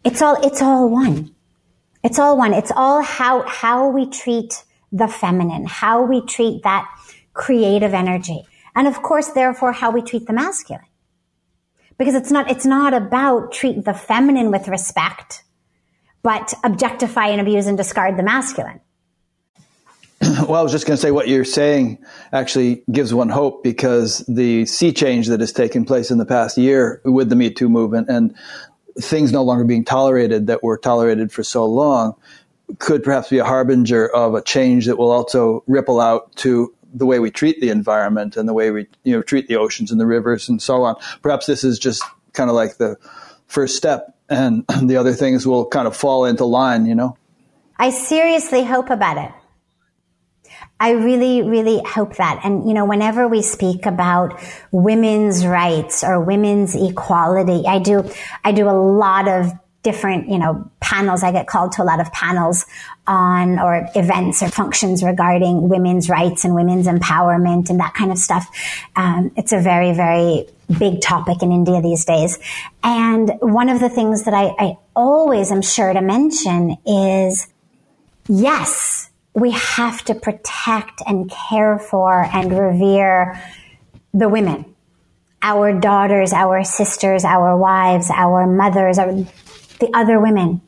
It's all, it's all one. It's all one. It's all how, how we treat the feminine, how we treat that creative energy. And of course, therefore, how we treat the masculine. Because it's not, it's not about treat the feminine with respect, but objectify and abuse and discard the masculine. well, I was just going to say what you're saying actually gives one hope because the sea change that has taken place in the past year with the Me Too movement and things no longer being tolerated that were tolerated for so long could perhaps be a harbinger of a change that will also ripple out to the way we treat the environment and the way we you know treat the oceans and the rivers and so on. Perhaps this is just kind of like the first step and the other things will kind of fall into line, you know. I seriously hope about it. I really, really hope that. And, you know, whenever we speak about women's rights or women's equality, I do, I do a lot of different, you know, panels. I get called to a lot of panels on or events or functions regarding women's rights and women's empowerment and that kind of stuff. Um, it's a very, very big topic in India these days. And one of the things that I, I always am sure to mention is yes, we have to protect and care for and revere the women, our daughters, our sisters, our wives, our mothers, our, the other women.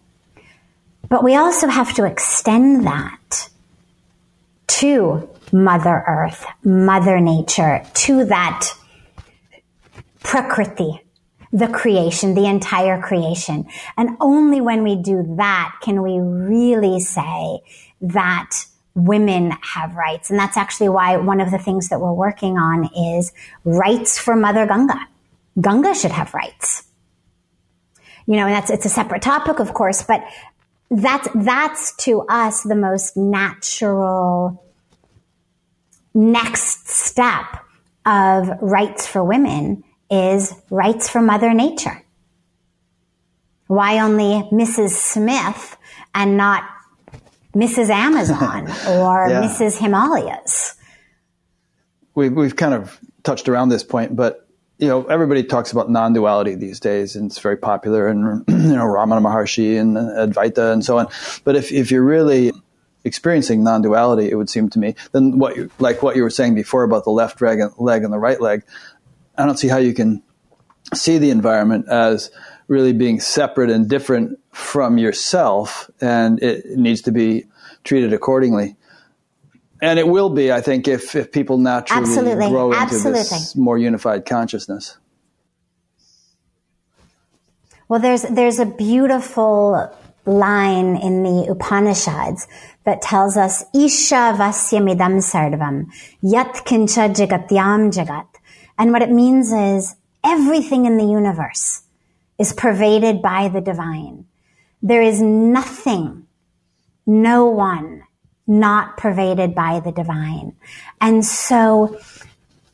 But we also have to extend that to Mother Earth, Mother Nature, to that Prakriti, the creation, the entire creation. And only when we do that can we really say that women have rights. And that's actually why one of the things that we're working on is rights for Mother Ganga. Ganga should have rights. You know, and that's, it's a separate topic, of course, but that's, that's to us the most natural next step of rights for women is rights for Mother Nature. Why only Mrs. Smith and not Mrs. Amazon or yeah. Mrs. Himalayas? We've, we've kind of touched around this point, but you know, everybody talks about non-duality these days, and it's very popular, and you know, Ramana Maharshi and Advaita and so on. But if if you're really experiencing non-duality, it would seem to me, then what you, like what you were saying before about the left leg and, leg and the right leg, I don't see how you can see the environment as really being separate and different from yourself, and it needs to be treated accordingly. And it will be, I think, if, if people naturally Absolutely. grow into Absolutely. this more unified consciousness. Well, there's there's a beautiful line in the Upanishads that tells us Isha vasyamidam sarvam yat kincha jagatyam jagat. And what it means is everything in the universe is pervaded by the divine. There is nothing, no one not pervaded by the divine. And so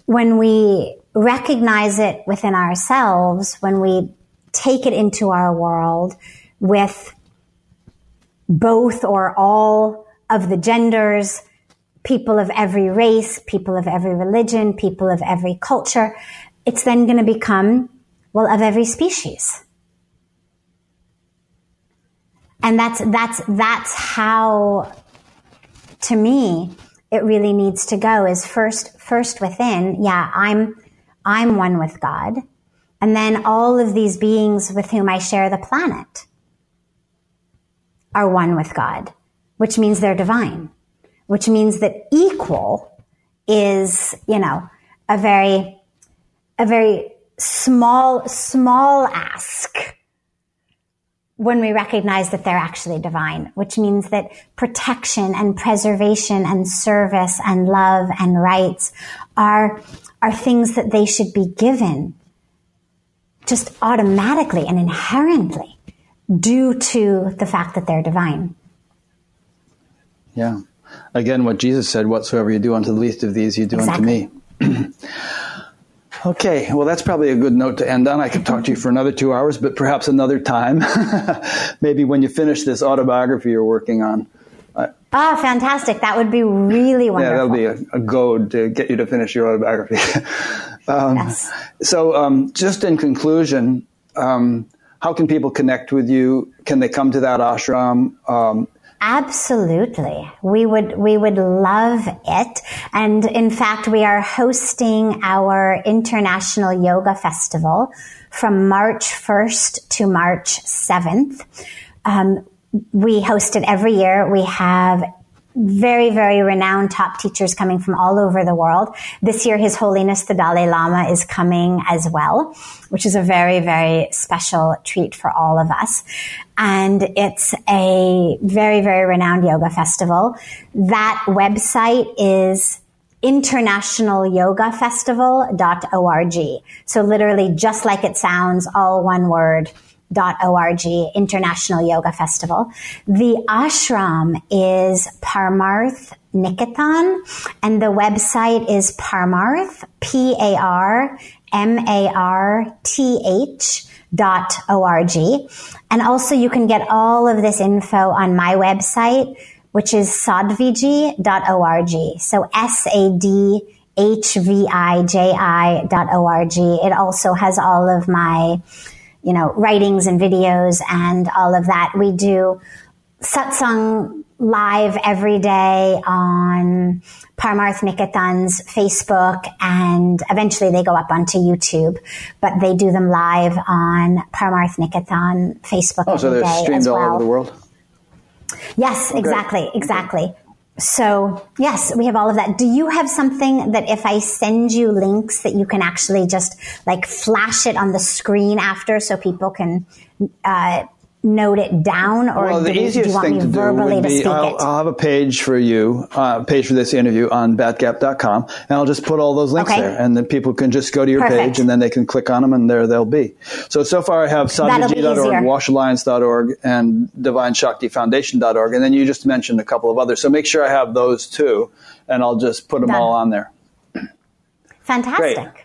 when we recognize it within ourselves, when we take it into our world with both or all of the genders, people of every race, people of every religion, people of every culture, it's then going to become, well, of every species. And that's, that's, that's how, to me, it really needs to go is first, first within. Yeah, I'm, I'm one with God. And then all of these beings with whom I share the planet are one with God, which means they're divine, which means that equal is, you know, a very, a very small, small ask when we recognize that they're actually divine, which means that protection and preservation and service and love and rights are, are things that they should be given just automatically and inherently due to the fact that they're divine. Yeah. Again, what Jesus said, whatsoever you do unto the least of these, you do exactly. unto me. Okay, well, that's probably a good note to end on. I could talk to you for another two hours, but perhaps another time. Maybe when you finish this autobiography you're working on. Ah, oh, fantastic. That would be really wonderful. Yeah, that'll be a, a goad to get you to finish your autobiography. um, yes. So, um, just in conclusion, um, how can people connect with you? Can they come to that ashram? Absolutely. We would, we would love it. And in fact, we are hosting our International Yoga Festival from March 1st to March 7th. Um, we host it every year. We have very, very renowned top teachers coming from all over the world. This year, His Holiness the Dalai Lama is coming as well, which is a very, very special treat for all of us. And it's a very, very renowned yoga festival. That website is internationalyogafestival.org. So literally just like it sounds, all one word, org international yoga festival the ashram is parmarth Niketan, and the website is Parmarth, P A R M A R T H dot org. And also you can get all of this info on my website, which is sadhviji.org. So S-A-D H-V-I-J-I dot O-R-G. It also has all of my, you know, writings and videos and all of that. We do satsang live every day on Parmarth Niketan's Facebook and eventually they go up onto YouTube, but they do them live on Parmarth Niketan Facebook. Oh, so they're streamed well. all over the world? Yes, okay. exactly, exactly. So yes, we have all of that. Do you have something that if I send you links that you can actually just like flash it on the screen after so people can uh, note it down, or well, the do, easiest do you want thing me to verbally do would be I'll, I'll, have a page for you, uh, page for this interview on batgap.com, and I'll just put all those links okay. there, and then people can just go to your Perfect. page, and then they can click on them, and there they'll be. So so far, I have sadhviji.org, washalliance.org, and divineshaktifoundation.org, and then you just mentioned a couple of others. So make sure I have those too, and I'll just put them Done. all on there. Fantastic. Great.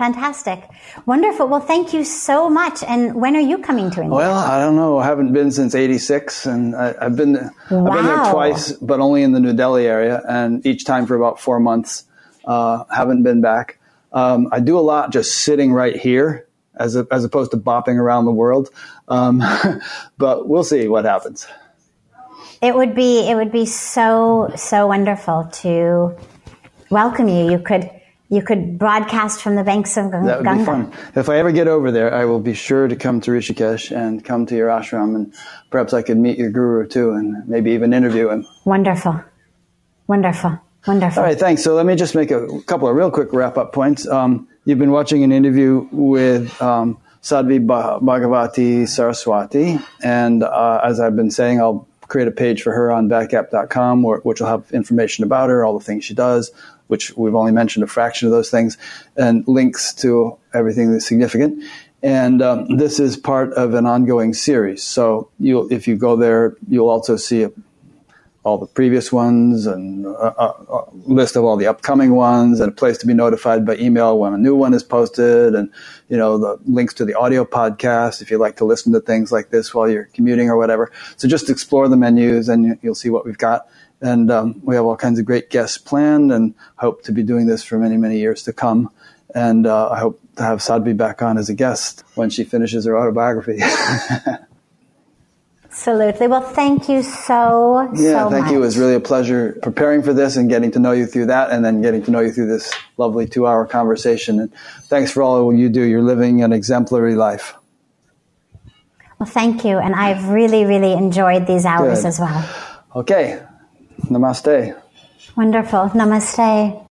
Fantastic. Wonderful. Well, thank you so much. And when are you coming to India? Well, I don't know. I haven't been since 86 and I, have been, wow. I've been there twice, but only in the New Delhi area and each time for about four months. Uh, haven't been back. Um, I do a lot just sitting right here as, a, as opposed to bopping around the world. Um, but we'll see what happens. It would be, it would be so, so wonderful to welcome you. You could, you could broadcast from the banks of Ganga. That would be fun. If I ever get over there, I will be sure to come to Rishikesh and come to your ashram, and perhaps I could meet your guru too, and maybe even interview him. Wonderful, wonderful, wonderful. All right, thanks. So let me just make a couple of real quick wrap up points. Um, you've been watching an interview with um, Sadhvi Bhagawati Saraswati, and uh, as I've been saying, I'll create a page for her on batgap.com, which will have information about her, all the things she does, which we've only mentioned a fraction of those things, and links to everything that's significant. And um, this is part of an ongoing series. So if you go there, you'll also see all the previous ones and a, a, a, list of all the upcoming ones and a place to be notified by email when a new one is posted and you know the links to the audio podcast if you like to listen to things like this while you're commuting or whatever so just explore the menus and you'll see what we've got and um, we have all kinds of great guests planned and hope to be doing this for many, many years to come. And uh, I hope to have Sadhvi back on as a guest when she finishes her autobiography. Absolutely. Well, thank you so, much. yeah, so thank much. you. It was really a pleasure preparing for this and getting to know you through that and then getting to know you through this lovely two hour conversation. And thanks for all you do. You're living an exemplary life. Well, thank you. And I've really, really enjoyed these hours Good. as well. Okay. Namaste. Wonderful. Namaste.